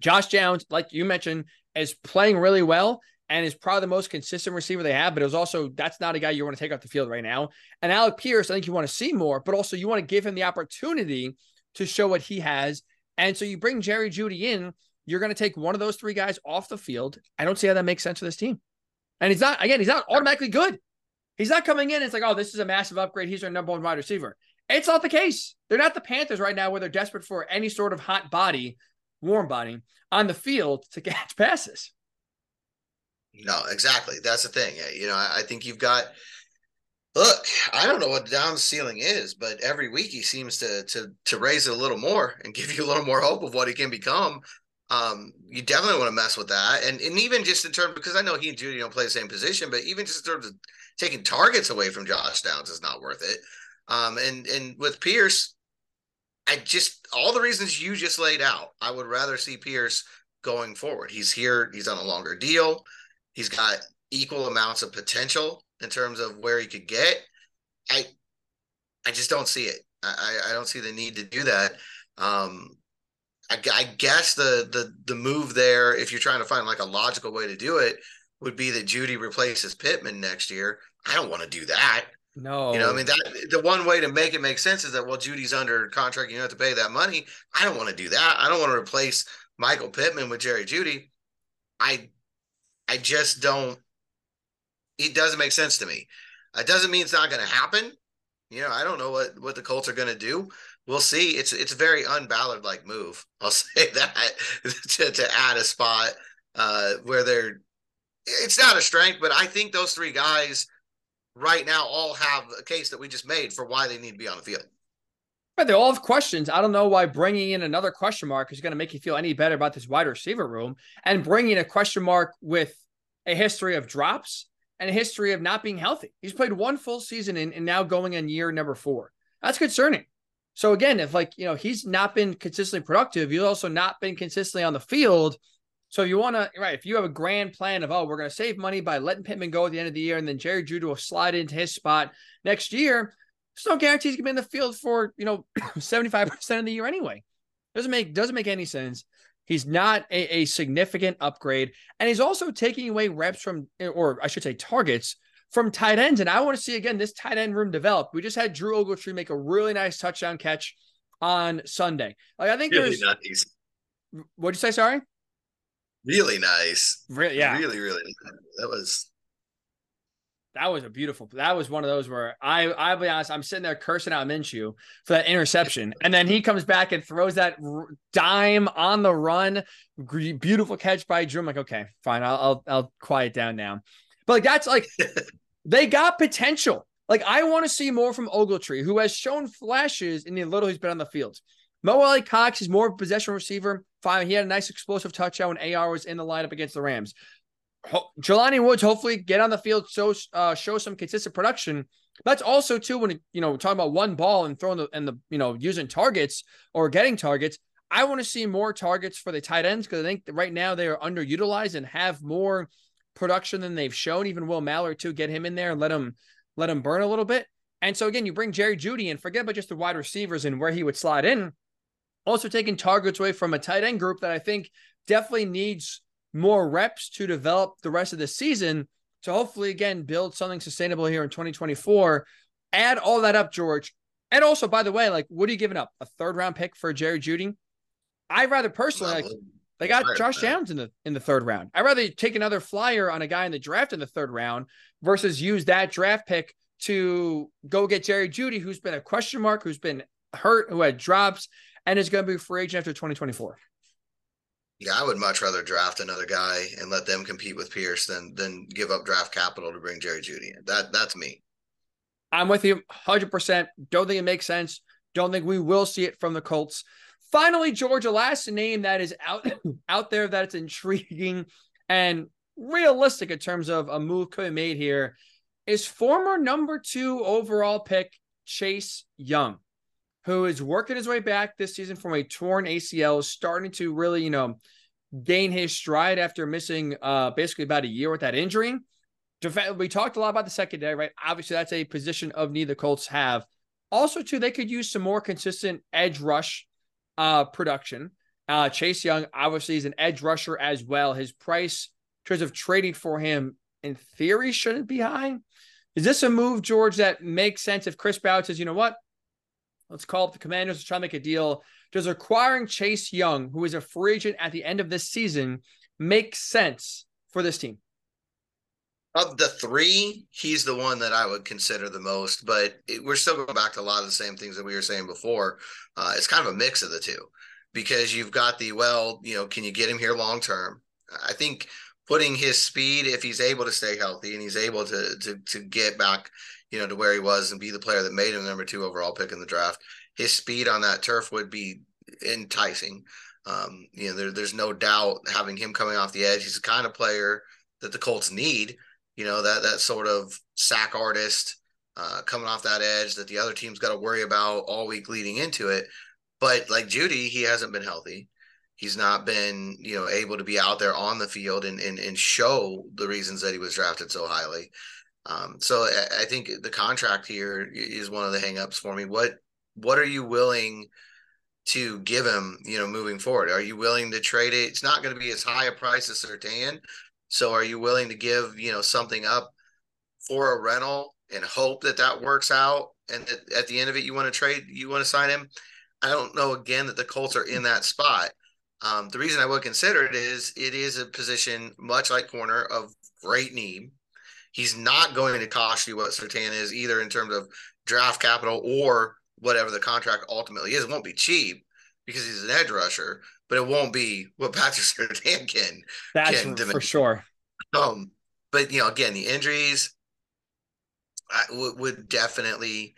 Josh Downs, like you mentioned, is playing really well and is probably the most consistent receiver they have. But it was also that's not a guy you want to take off the field right now. And Alec Pierce, I think you want to see more, but also you want to give him the opportunity to show what he has. And so you bring Jerry Jeudy in you're going to take one of those three guys off the field. I don't see how that makes sense for this team. And he's not, again, he's not automatically good. He's not coming in. It's like, oh, this is a massive upgrade. He's our number one wide receiver. It's not the case. They're not the Panthers right now where they're desperate for any sort of hot body, warm body on the field to catch passes. No, exactly. That's the thing. You know, I think you've got look, I don't know what down ceiling is, but every week he seems to to to raise it a little more and give you a little more hope of what he can become um, you definitely want to mess with that. And and even just in terms because I know he and Jeudy don't play the same position, but even just in terms of taking targets away from Josh Downs is not worth it. Um, and and with Pierce, I just all the reasons you just laid out, I would rather see Pierce going forward. He's here, he's on a longer deal, he's got equal amounts of potential in terms of where he could get. I I just don't see it. I, I don't see the need to do that. Um, I, I guess the the the move there, if you're trying to find like a logical way to do it, would be that Jeudy replaces Pittman next year. I don't want to do that. No, you know, I mean that the one way to make it make sense is that well, Jeudy's under contract, you don't have to pay that money. I don't want to do that. I don't want to replace Michael Pittman with Jerry Jeudy. I, I just don't. It doesn't make sense to me. It doesn't mean it's not going to happen. You know, I don't know what what the Colts are going to do, we'll see. It's it's a very unballard like move. I'll say that to, to add a spot uh, where they're. It's not a strength, but I think those three guys right now all have a case that we just made for why they need to be on the field. Right, they all have questions. I don't know why bringing in another question mark is going to make you feel any better about this wide receiver room, and bringing a question mark with a history of drops and a history of not being healthy. He's played one full season in, and now going in year number four. That's concerning. So again, if like, you know, he's not been consistently productive, he's also not been consistently on the field. So if you want to, right, if you have a grand plan of, oh, we're going to save money by letting Pittman go at the end of the year and then Jerry Jeudy will slide into his spot next year, there's no guarantee he's going to be in the field for, you know, 75% of the year anyway. Doesn't make, doesn't make any sense. He's not a, a significant upgrade. And he's also taking away reps from, or I should say targets from tight ends. And I want to see again this tight end room develop. We just had Drew Ogletree make a really nice touchdown catch on Sunday. Like I think really there's. What'd you say? Sorry. Really nice. Really, yeah. Really, really. Nice. That was. That was a beautiful. That was one of those where I, I'll be honest, I'm sitting there cursing out Minshew for that interception, and then he comes back and throws that dime on the run, beautiful catch by Drew. I'm like, okay, fine, I'll, I'll, I'll quiet down now. But like that's like they got potential. Like I want to see more from Ogletree, who has shown flashes in the little he's been on the field. Mo Alie-Cox is more of a possession receiver. Fine, he had a nice explosive touchdown when AR was in the lineup against the Rams. Ho- Jelani Woods hopefully get on the field, so uh, show some consistent production. That's also too when you know talking about one ball and throwing the and the you know using targets or getting targets. I want to see more targets for the tight ends because I think right now they are underutilized and have more production than they've shown. Even Will Mallory to get him in there and let him let him burn a little bit. And so again, you bring Jerry Jeudy and forget about just the wide receivers and where he would slide in. Also taking targets away from a tight end group that I think definitely needs more reps to develop the rest of the season to hopefully again build something sustainable here in 2024. Add all that up, George. And also, by the way, like, what are you giving up? A third round pick for Jerry Jeudy? I rather personally like They got Josh Downs in the in the third round. I'd rather take another flyer on a guy in the draft in the third round versus use that draft pick to go get Jerry Jeudy, who's been a question mark, who's been hurt, who had drops, and is going to be free agent after 2024. Yeah, I would much rather draft another guy and let them compete with Pierce than than give up draft capital to bring Jerry Jeudy in. That that's me. I'm with you 100%. Don't think it makes sense. Don't think we will see it from the Colts. Finally, Georgia, last name that is out out there that's intriguing and realistic in terms of a move could be made here is former number two overall pick Chase Young, who is working his way back this season from a torn ACL, starting to really, you know, gain his stride after missing uh basically about a year with that injury. We talked a lot about the secondary, right? Obviously, that's a position of need the Colts have. Also, too, they could use some more consistent edge rush uh, production. Uh, Chase Young obviously is an edge rusher as well. His price in terms of trading for him, in theory, shouldn't be high. Is this a move, George, that makes sense if Chris Ballard says, you know what? Let's call up the commanders to try to make a deal. Does acquiring Chase Young, who is a free agent at the end of this season, make sense for this team? Of the three, he's the one that I would consider the most, but it, we're still going back to a lot of the same things that we were saying before. Uh, it's kind of a mix of the two because you've got the, well, you know, can you get him here long term? I think putting his speed, if he's able to stay healthy and he's able to, to, to get back, you know, to where he was and be the player that made him number two overall pick in the draft, his speed on that turf would be enticing. Um, you know, there, there's no doubt having him coming off the edge. He's the kind of player that the Colts need you know that that sort of sack artist uh, coming off that edge that the other team's got to worry about all week leading into it. But like Jeudy, he hasn't been healthy. He's not been, you know, able to be out there on the field and and, and show the reasons that he was drafted so highly. Um, so I, I think the contract here is one of the hangups for me. What what are you willing to give him, you know, moving forward? Are you willing to trade it? It's not going to be as high a price as Surtain, so are you willing to give, you know, something up for a rental and hope that that works out? And at the end of it, you want to trade, you want to sign him? I don't know again that the Colts are in that spot. Um, the reason I would consider it is it is a position much like corner of great need. He's not going to cost you what Surtain is either in terms of draft capital or whatever the contract ultimately is. It won't be cheap because he's an edge rusher, but it won't be what Patrick Surtain can. That's can for, sure. Um, but you know, again, the injuries would would definitely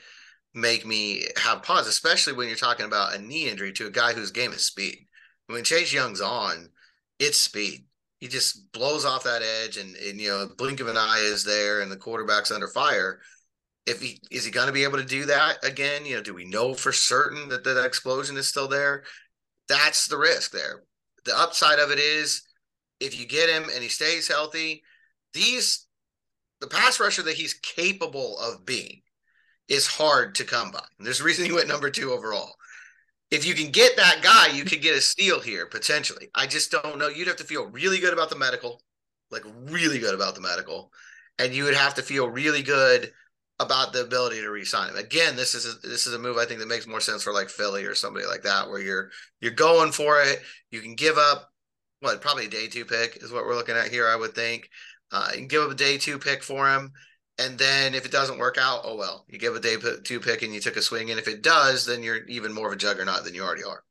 make me have pause, especially when you're talking about a knee injury to a guy whose game is speed. When Chase Young's on, it's speed. He just blows off that edge, and, and you know, blink of an eye is there, and the quarterback's under fire. If he is he going to be able to do that again? You know, do we know for certain that that explosion is still there? That's the risk there. The upside of it is if you get him and he stays healthy, these the pass rusher that he's capable of being is hard to come by. And there's a reason he went number two overall. If you can get that guy, you could get a steal here potentially. I just don't know. You'd have to feel really good about the medical, like really good about the medical, and you would have to feel really good about the ability to re-sign him. Again, this is a, this is a move I think that makes more sense for like Philly or somebody like that, where you're you're going for it. You can give up what probably a day two pick is what we're looking at here. I would think uh, you can give up a day two pick for him, and then if it doesn't work out, oh well, you give a day two pick and you took a swing, and if it does, then you're even more of a juggernaut than you already are.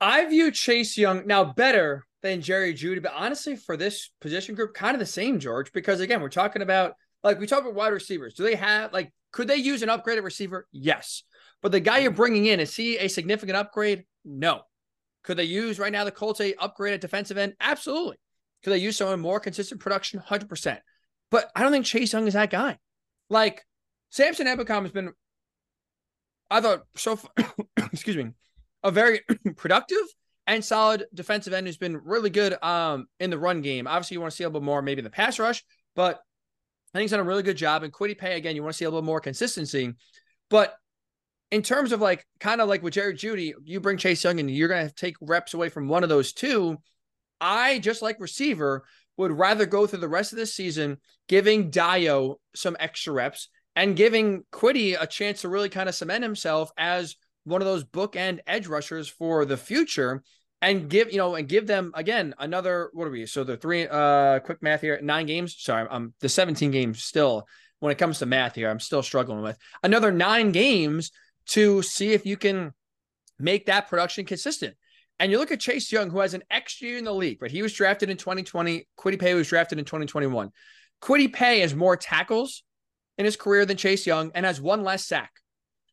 I view Chase Young now better than Jerry Jeudy, but honestly, for this position group, kind of the same, George, because again, we're talking about like we talk about wide receivers. Do they have like could they use an upgraded receiver? Yes. But the guy you're bringing in, is he a significant upgrade? No. Could they use right now the Colts a upgraded defensive end? Absolutely. Could they use someone more consistent production? 100%. But I don't think Chase Young is that guy. Like Samson Ebukam has been, I thought, so far, excuse me, a very productive and solid defensive end who's been really good um, in the run game. Obviously, you want to see a little bit more maybe the pass rush, but I think he's done a really good job. And Kwity Paye, again, you want to see a little more consistency. But in terms of like kind of like with Jerry Jeudy, you bring Chase Young and you're going to take reps away from one of those two. I just like receiver would rather go through the rest of this season giving Dayo some extra reps and giving Kwity a chance to really kind of cement himself as one of those bookend edge rushers for the future and give you know and give them again another what are we so the three uh quick math here nine games? Sorry i'm the 17 games still when it comes to math here i'm still struggling with. Another nine games to see if you can make that production consistent and you look at chase young who has an extra year in the league right he was drafted in 2020 Kwity Paye was drafted in 2021 Kwity Paye has more tackles in his career than chase young and has one less sack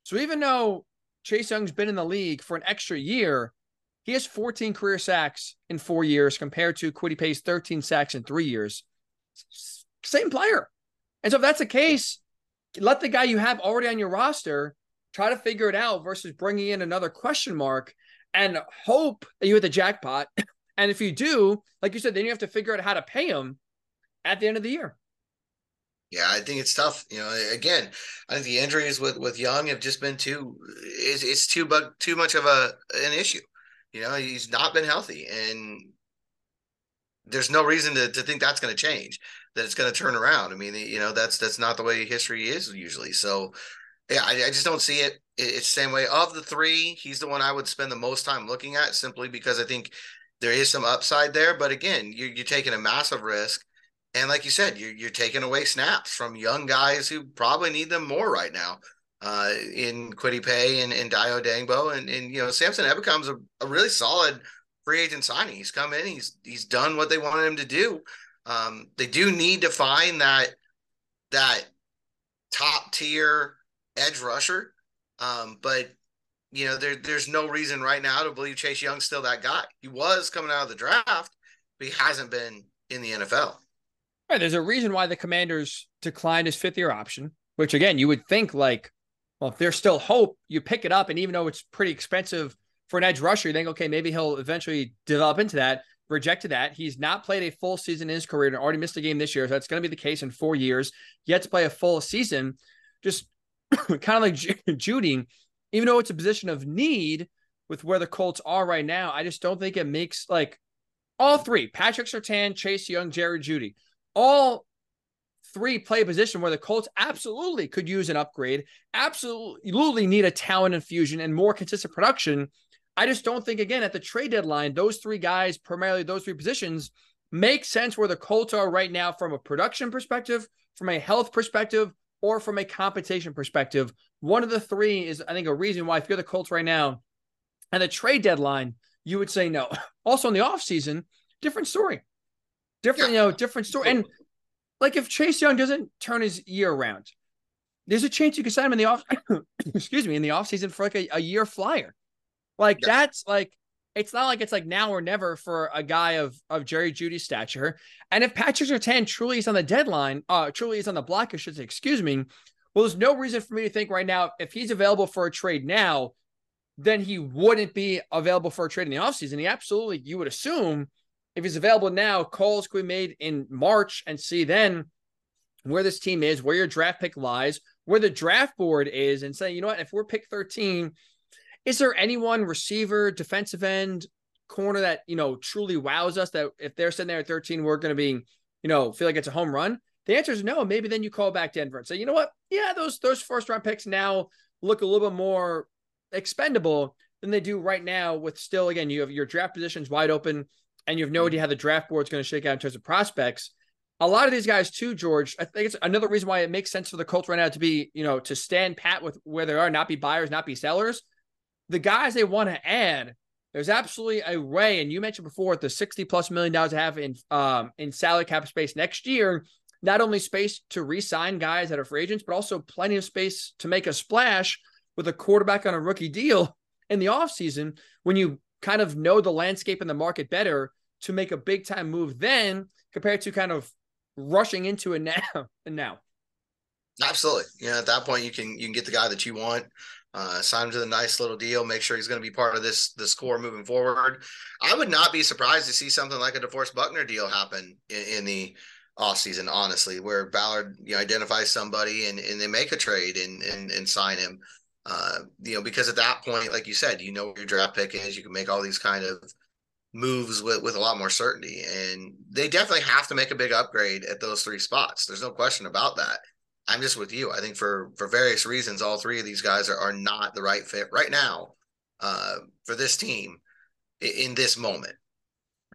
so even though chase young's been in the league for an extra year he has 14 career sacks in four years compared to Kwity Paye's 13 sacks in three years. Same player. And so if that's the case, let the guy you have already on your roster try to figure it out versus bringing in another question mark and hope that you hit the jackpot. And if you do, like you said, then you have to figure out how to pay him at the end of the year. Yeah, I think it's tough. You know, again, I think the injuries with with Young have just been too. It's, it's too bug too much of a an issue. You know, he's not been healthy, and there's no reason to, to think that's going to change. That it's going to turn around. I mean, you know, that's that's not the way history is usually. So, yeah, I, I just don't see it. It's the same way. Of the three, he's the one I would spend the most time looking at, simply because I think there is some upside there. But again, you're, you're taking a massive risk. And like you said, you're, you're taking away snaps from young guys who probably need them more right now uh, in Kwity Paye and, and Dayo Odeyingbo. And, and, you know, Samson Ebukam's a, a really solid free agent signing. He's come in, he's he's done what they wanted him to do. Um, they do need to find that that top tier edge rusher. Um, but you know, there there's no reason right now to believe Chase Young's still that guy. He was coming out of the draft, but he hasn't been in the NFL. Right. There's a reason why the commanders declined his fifth year option, which again, you would think like well, if there's still hope, you pick it up. And even though it's pretty expensive for an edge rusher, you think, okay, maybe he'll eventually develop into that. Rejected that. He's not played a full season in his career and already missed a game this year. So that's going to be the case in four years. Yet to play a full season. Just kind of like Jeudy, even though it's a position of need with where the Colts are right now, I just don't think it makes like all three Patrick Surtain, Chase Young, Jerry Jeudy, all three play a position where the Colts absolutely could use an upgrade, absolutely need a talent infusion and more consistent production. I just don't think, again, at the trade deadline, those three guys, primarily those three positions, make sense where the Colts are right now from a production perspective, from a health perspective, or from a compensation perspective. One of the three is, I think, a reason why if you're the Colts right now and the trade deadline, you would say no. Also in the offseason, different story. Different, yeah. you know, different story. And like if Chase Young doesn't turn his year around, there's a chance you could sign him in the off excuse me, in the offseason for like a, a year flyer. Like yes. that's like it's not like it's like now or never for a guy of of Jerry Jeudy's stature. And if Patrick Surtain truly is on the deadline, uh truly is on the block, I should say, excuse me. Well, there's no reason for me to think right now if he's available for a trade now, then he wouldn't be available for a trade in the offseason. He absolutely, you would assume if he's available now, calls could be made in March and see then where this team is, where your draft pick lies, where the draft board is, and say, you know what, if we're pick 13, is there anyone receiver, defensive end, corner that you know truly wows us that if they're sitting there at 13, we're gonna be, you know, feel like it's a home run? The answer is no. Maybe then you call back Denver and say, you know what? Yeah, those those first round picks now look a little bit more expendable than they do right now. With still, again, you have your draft positions wide open and you have no mm-hmm. idea how the draft board is going to shake out in terms of prospects. A lot of these guys too, George. I think it's another reason why it makes sense for the Colts right now to be, you know, to stand pat with where they are, not be buyers, not be sellers. The guys they want to add, there's absolutely a way. And you mentioned before the 60 plus million dollars to have in um in salary cap space next year. Not only space to re-sign guys that are free agents, but also plenty of space to make a splash with a quarterback on a rookie deal in the offseason when you kind of know the landscape and the market better to make a big time move then compared to kind of rushing into it now and now. Absolutely. Yeah, at that point you can you can get the guy that you want, uh, sign him to the nice little deal, make sure he's going to be part of this this core moving forward. I would not be surprised to see something like a DeForest Buckner deal happen in, in the off season, honestly, where Ballard you know, identifies somebody and, and they make a trade and, and and sign him. Uh, you know, because at that point, like you said, you know where your draft pick is. You can make all these kind of moves with, with a lot more certainty. And they definitely have to make a big upgrade at those three spots. There's no question about that. I'm just with you. I think for for various reasons, all three of these guys are, are not the right fit right now uh, for this team. in this moment.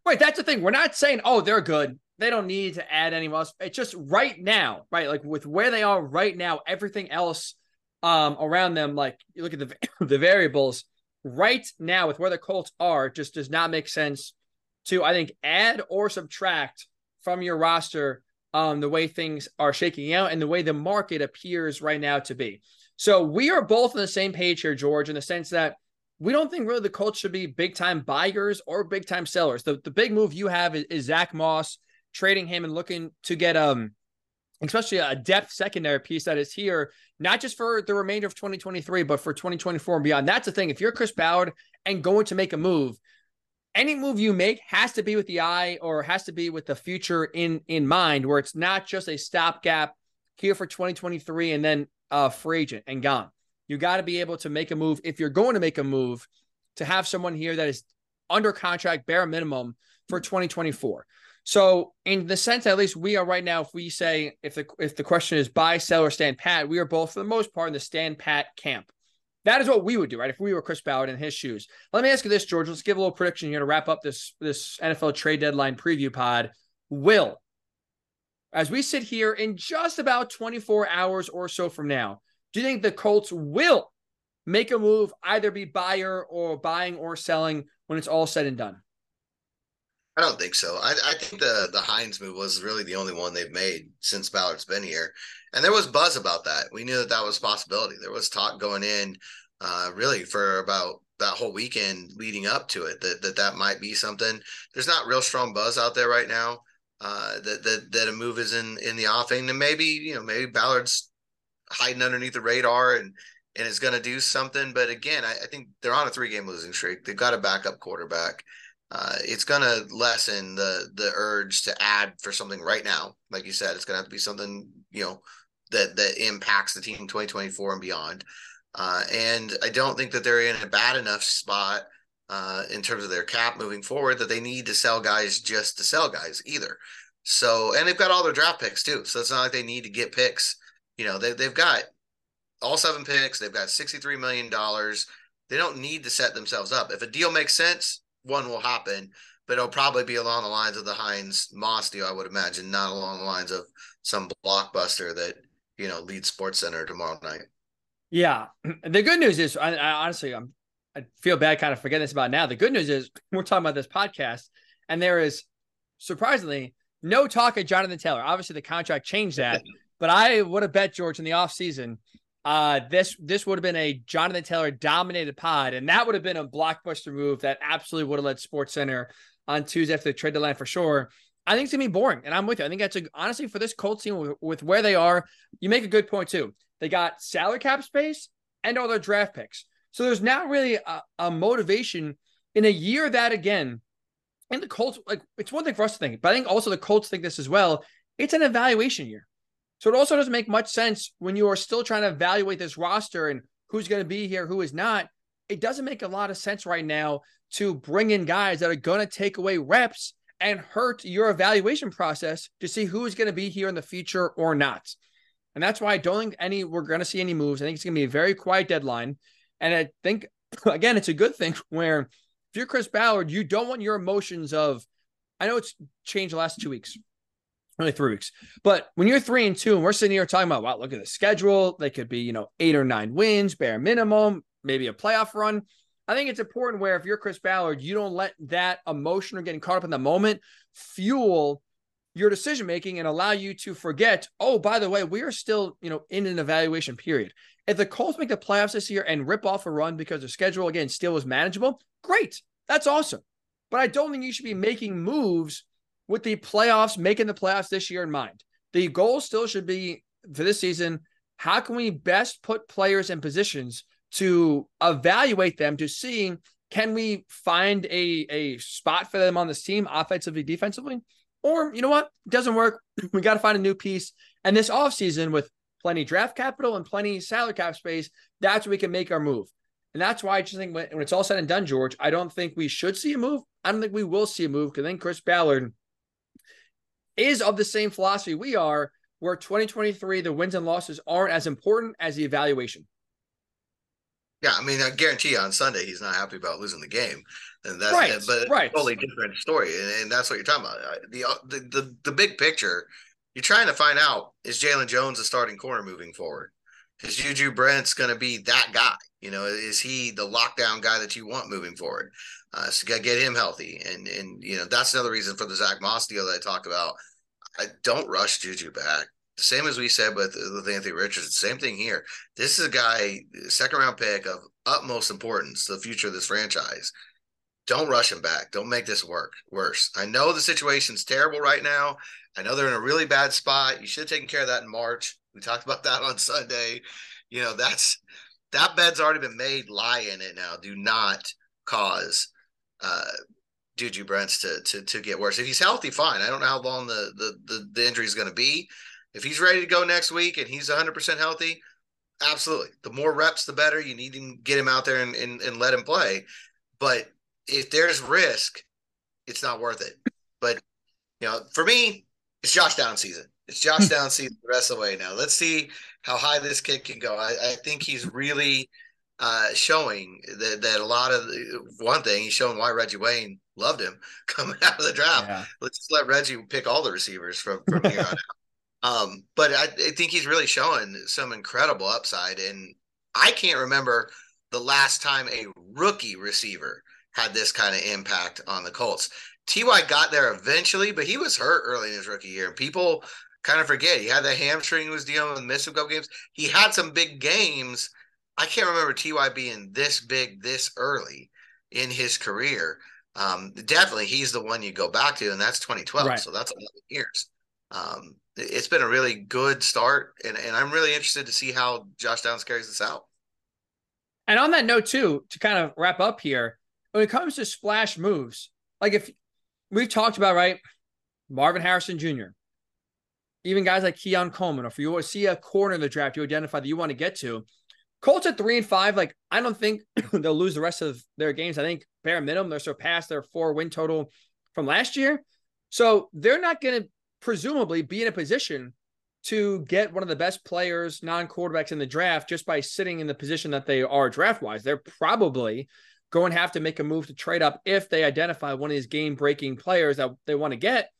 Right. That's the thing. We're not saying, oh, they're good. They don't need to add any else. It's just right now, right? Like with where they are right now, everything else um around them, like you look at the the variables right now with where the Colts are, just does not make sense to I think add or subtract from your roster um the way things are shaking out and the way the market appears right now to be. So we are both on the same page here, George, in the sense that we don't think really the Colts should be big time buyers or big time sellers. The the big move you have is, is Zach Moss trading him and looking to get um especially a depth secondary piece that is here, not just for the remainder of 2023, but for 2024 and beyond. That's the thing. If you're Chris Ballard and going to make a move, any move you make has to be with the eye or has to be with the future in in mind, where it's not just a stopgap here for 2023 and then uh free agent and gone. You got to be able to make a move if you're going to make a move to have someone here that is under contract, bare minimum for 2024. So, in the sense, at least we are right now. If we say if the if the question is buy, sell, or stand pat, we are both for the most part in the stand pat camp. That is what we would do, right? If we were Chris Ballard in his shoes. Let me ask you this, George. Let's give a little prediction here to wrap up this this NFL trade deadline preview pod. Will, as we sit here in just about 24 hours or so from now, do you think the Colts will make a move, either be buyer or buying or selling when it's all said and done? I don't think so. I, I think the the Hines move was really the only one they've made since Ballard's been here, and there was buzz about that. We knew that that was a possibility. There was talk going in, uh, really for about that whole weekend leading up to it that that that might be something. There's not real strong buzz out there right now. Uh, that that that a move is in in the offing, and maybe you know maybe Ballard's hiding underneath the radar and and is going to do something. But again, I, I, think they're on a three game losing streak. They've got a backup quarterback. Uh, it's going to lessen the the urge to add for something right now. Like you said, it's going to have to be something you know that that impacts the team 2024 and beyond. Uh, and I don't think that they're in a bad enough spot uh, in terms of their cap moving forward that they need to sell guys just to sell guys either. So, and they've got all their draft picks too. So it's not like they need to get picks you know, they, they've got all seven picks. They've got $63 million. They don't need to set themselves up. If a deal makes sense, one will happen, but it'll probably be along the lines of the Hines Moss deal, I would imagine, not along the lines of some blockbuster that, you know, leads SportsCenter tomorrow night. Yeah. The good news is, I, I honestly, I'm, I feel bad kind of forgetting this about now. The good news is we're talking about this podcast, and there is surprisingly no talk of Jonathan Taylor. Obviously, the contract changed that. But I would have bet George in the offseason, uh, this this would have been a Jonathan Taylor dominated pod, and that would have been a blockbuster move that absolutely would have led SportsCenter on Tuesday after the trade deadline for sure. I think it's gonna be boring, and I'm with you. I think that's a, honestly for this Colts team with, with where they are. You make a good point too. They got salary cap space and all their draft picks, so there's not really a, a motivation in a year that again. And the Colts, like it's one thing for us to think, but I think also the Colts think this as well. It's an evaluation year. So it also doesn't make much sense when you are still trying to evaluate this roster and who's going to be here, who is not. It doesn't make a lot of sense right now to bring in guys that are going to take away reps and hurt your evaluation process to see who is going to be here in the future or not. And that's why I don't think any we're going to see any moves. I think it's going to be a very quiet deadline. And I think again, it's a good thing where if you're Chris Ballard, you don't want your emotions of I know it's changed the last two weeks only three weeks. But when you're three and two, and we're sitting here talking about, wow, look at the schedule. They could be, you know, eight or nine wins, bare minimum, maybe a playoff run. I think it's important where if you're Chris Ballard, you don't let that emotion or getting caught up in the moment fuel your decision making and allow you to forget, oh, by the way, we are still, you know, in an evaluation period. If the Colts make the playoffs this year and rip off a run because the schedule again still is manageable, great. That's awesome. But I don't think you should be making moves with the playoffs, making the playoffs this year in mind. The goal still should be for this season how can we best put players in positions to evaluate them to see can we find a, a spot for them on this team offensively, defensively? Or, you know what? Doesn't work. We got to find a new piece. And this offseason, with plenty draft capital and plenty salary cap space, that's where we can make our move. And that's why I just think when, when it's all said and done, George, I don't think we should see a move. I don't think we will see a move because then Chris Ballard is of the same philosophy we are, where 2023, the wins and losses aren't as important as the evaluation. Yeah, I mean, I guarantee you on Sunday he's not happy about losing the game, and that's Right, but right. totally different story, and, and that's what you're talking about. Uh, The, the the the big picture, you're trying to find out is Jaylon Jones a starting corner moving forward? Is JuJu Brents going to be that guy? You know, is he the lockdown guy that you want moving forward? Uh, so got get him healthy, and and you know that's another reason for the Zack Moss deal that I talked about. I don't rush JuJu back. Same as we said with, with Anthony Richardson. Same thing here. This is a guy, second round pick of utmost importance to the future of this franchise. Don't rush him back. Don't make this work worse. I know the situation's terrible right now. I know they're in a really bad spot. You should have taken care of that in March. We talked about that on Sunday. You know, that's that bed's already been made. Lie in it now. Do not cause uh JuJu Brents to to to get worse. If he's healthy, fine. I don't know how long the the the, the injury is going to be. If he's ready to go next week and he's 100% healthy, absolutely. The more reps, the better. You need to get him out there and, and, and let him play. But if there's risk, it's not worth it. But, you know, for me, it's Josh Downs season. It's Josh Downs season the rest of the way now. Let's see how high this kid can go. I, I think he's really uh, showing that, that a lot of the, one thing he's showing why Reggie Wayne loved him coming out of the draft. Yeah. Let's just let Reggie pick all the receivers from, from here on out. Um, but I, I think he's really showing some incredible upside. And I can't remember the last time a rookie receiver had this kind of impact on the Colts. Ty got there eventually, but he was hurt early in his rookie year. And people kind of forget he had the hamstring he was dealing with, missed a couple games. He had some big games. I can't remember Ty being this big this early in his career. Um, definitely, he's the one you go back to, and that's 2012. Right. So that's 11 years. Um, it's been a really good start, and, and I'm really interested to see how Josh Downs carries this out. And on that note, too, to kind of wrap up here, when it comes to splash moves, like if we've talked about, right, Marvin Harrison Jr., even guys like Keon Coleman, if you see a corner in the draft you identify that you want to get to, Colts at three and five, like I don't think they'll lose the rest of their games. I think bare minimum they'll surpass their four win total from last year. So they're not going to presumably be in a position to get one of the best players, non quarterbacks in the draft just by sitting in the position that they are draft wise. They're probably going to have to make a move to trade up if they identify one of these game breaking players that they want to get.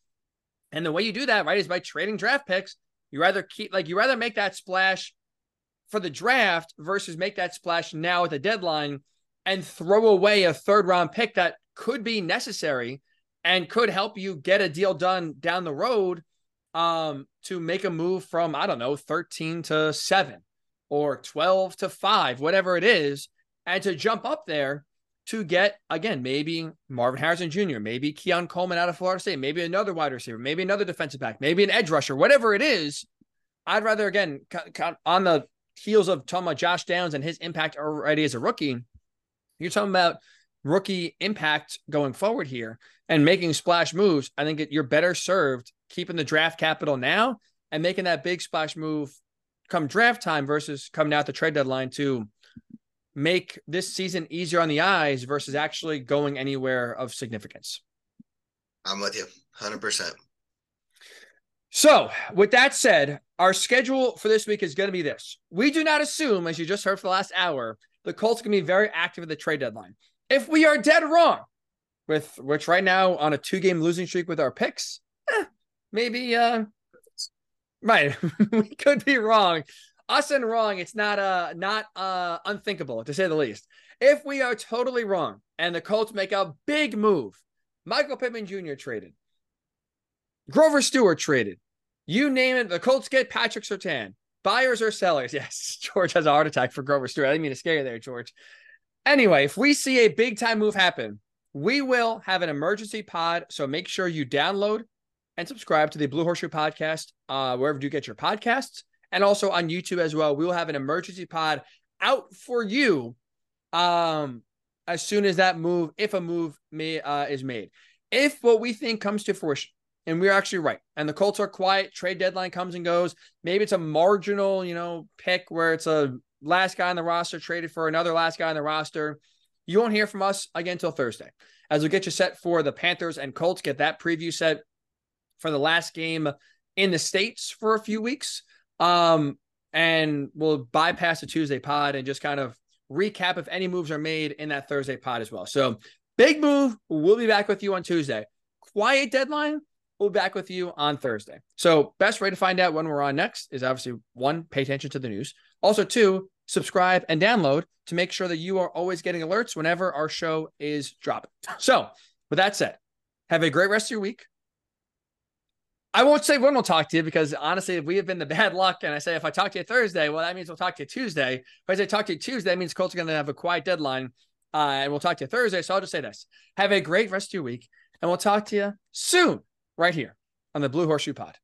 And the way you do that, right, is by trading draft picks. You rather keep, like, you rather make that splash for the draft versus make that splash now at the deadline and throw away a third round pick that could be necessary and could help you get a deal done down the road um, to make a move from, I don't know, 13 to seven or 12 to five, whatever it is, and to jump up there to get, again, maybe Marvin Harrison Jr., maybe Keon Coleman out of Florida State, maybe another wide receiver, maybe another defensive back, maybe an edge rusher, whatever it is. I'd rather, again, on the heels of talking about Josh Downs and his impact already as a rookie, you're talking about rookie impact going forward here and making splash moves. I think you're better served keeping the draft capital now and making that big splash move come draft time versus coming out the trade deadline to make this season easier on the eyes versus actually going anywhere of significance. I'm with you 100%. So, with that said, our schedule for this week is going to be this. We do not assume, as you just heard for the last hour, the Colts can be very active at the trade deadline. If we are dead wrong, with which right now on a two game losing streak with our picks, eh, maybe uh right, we could be wrong. Us and wrong, it's not uh not uh unthinkable to say the least. If we are totally wrong and the Colts make a big move, Michael Pittman Jr. traded, Grover Stewart traded. You name it, the Colts get Patrick Surtain. Buyers or sellers? Yes, George has a heart attack for Grover Stewart. I didn't mean to scare you there, George. Anyway, if we see a big time move happen, we will have an emergency pod. So make sure you download and subscribe to the Blue Horseshoe podcast, uh, wherever you get your podcasts, and also on YouTube as well. We will have an emergency pod out for you um, as soon as that move, if a move may, uh, is made. If what we think comes to fruition, and we're actually right. And the Colts are quiet. Trade deadline comes and goes. Maybe it's a marginal, you know, pick where it's a last guy on the roster traded for another last guy on the roster. You won't hear from us again until Thursday, as we'll get you set for the Panthers and Colts. Get that preview set for the last game in the states for a few weeks, um, and we'll bypass the Tuesday pod and just kind of recap if any moves are made in that Thursday pod as well. So big move. We'll be back with you on Tuesday. Quiet deadline. We'll be back with you on Thursday. So best way to find out when we're on next is obviously one, pay attention to the news. Also, two, subscribe and download to make sure that you are always getting alerts whenever our show is dropping. So with that said, have a great rest of your week. I won't say when we'll talk to you because honestly, if we have been the bad luck and I say if I talk to you Thursday, well, that means we'll talk to you Tuesday. If I say talk to you Tuesday, that means Colts are going to have a quiet deadline uh, and we'll talk to you Thursday. So I'll just say this have a great rest of your week and we'll talk to you soon right here on the Blue Horseshoe Pod.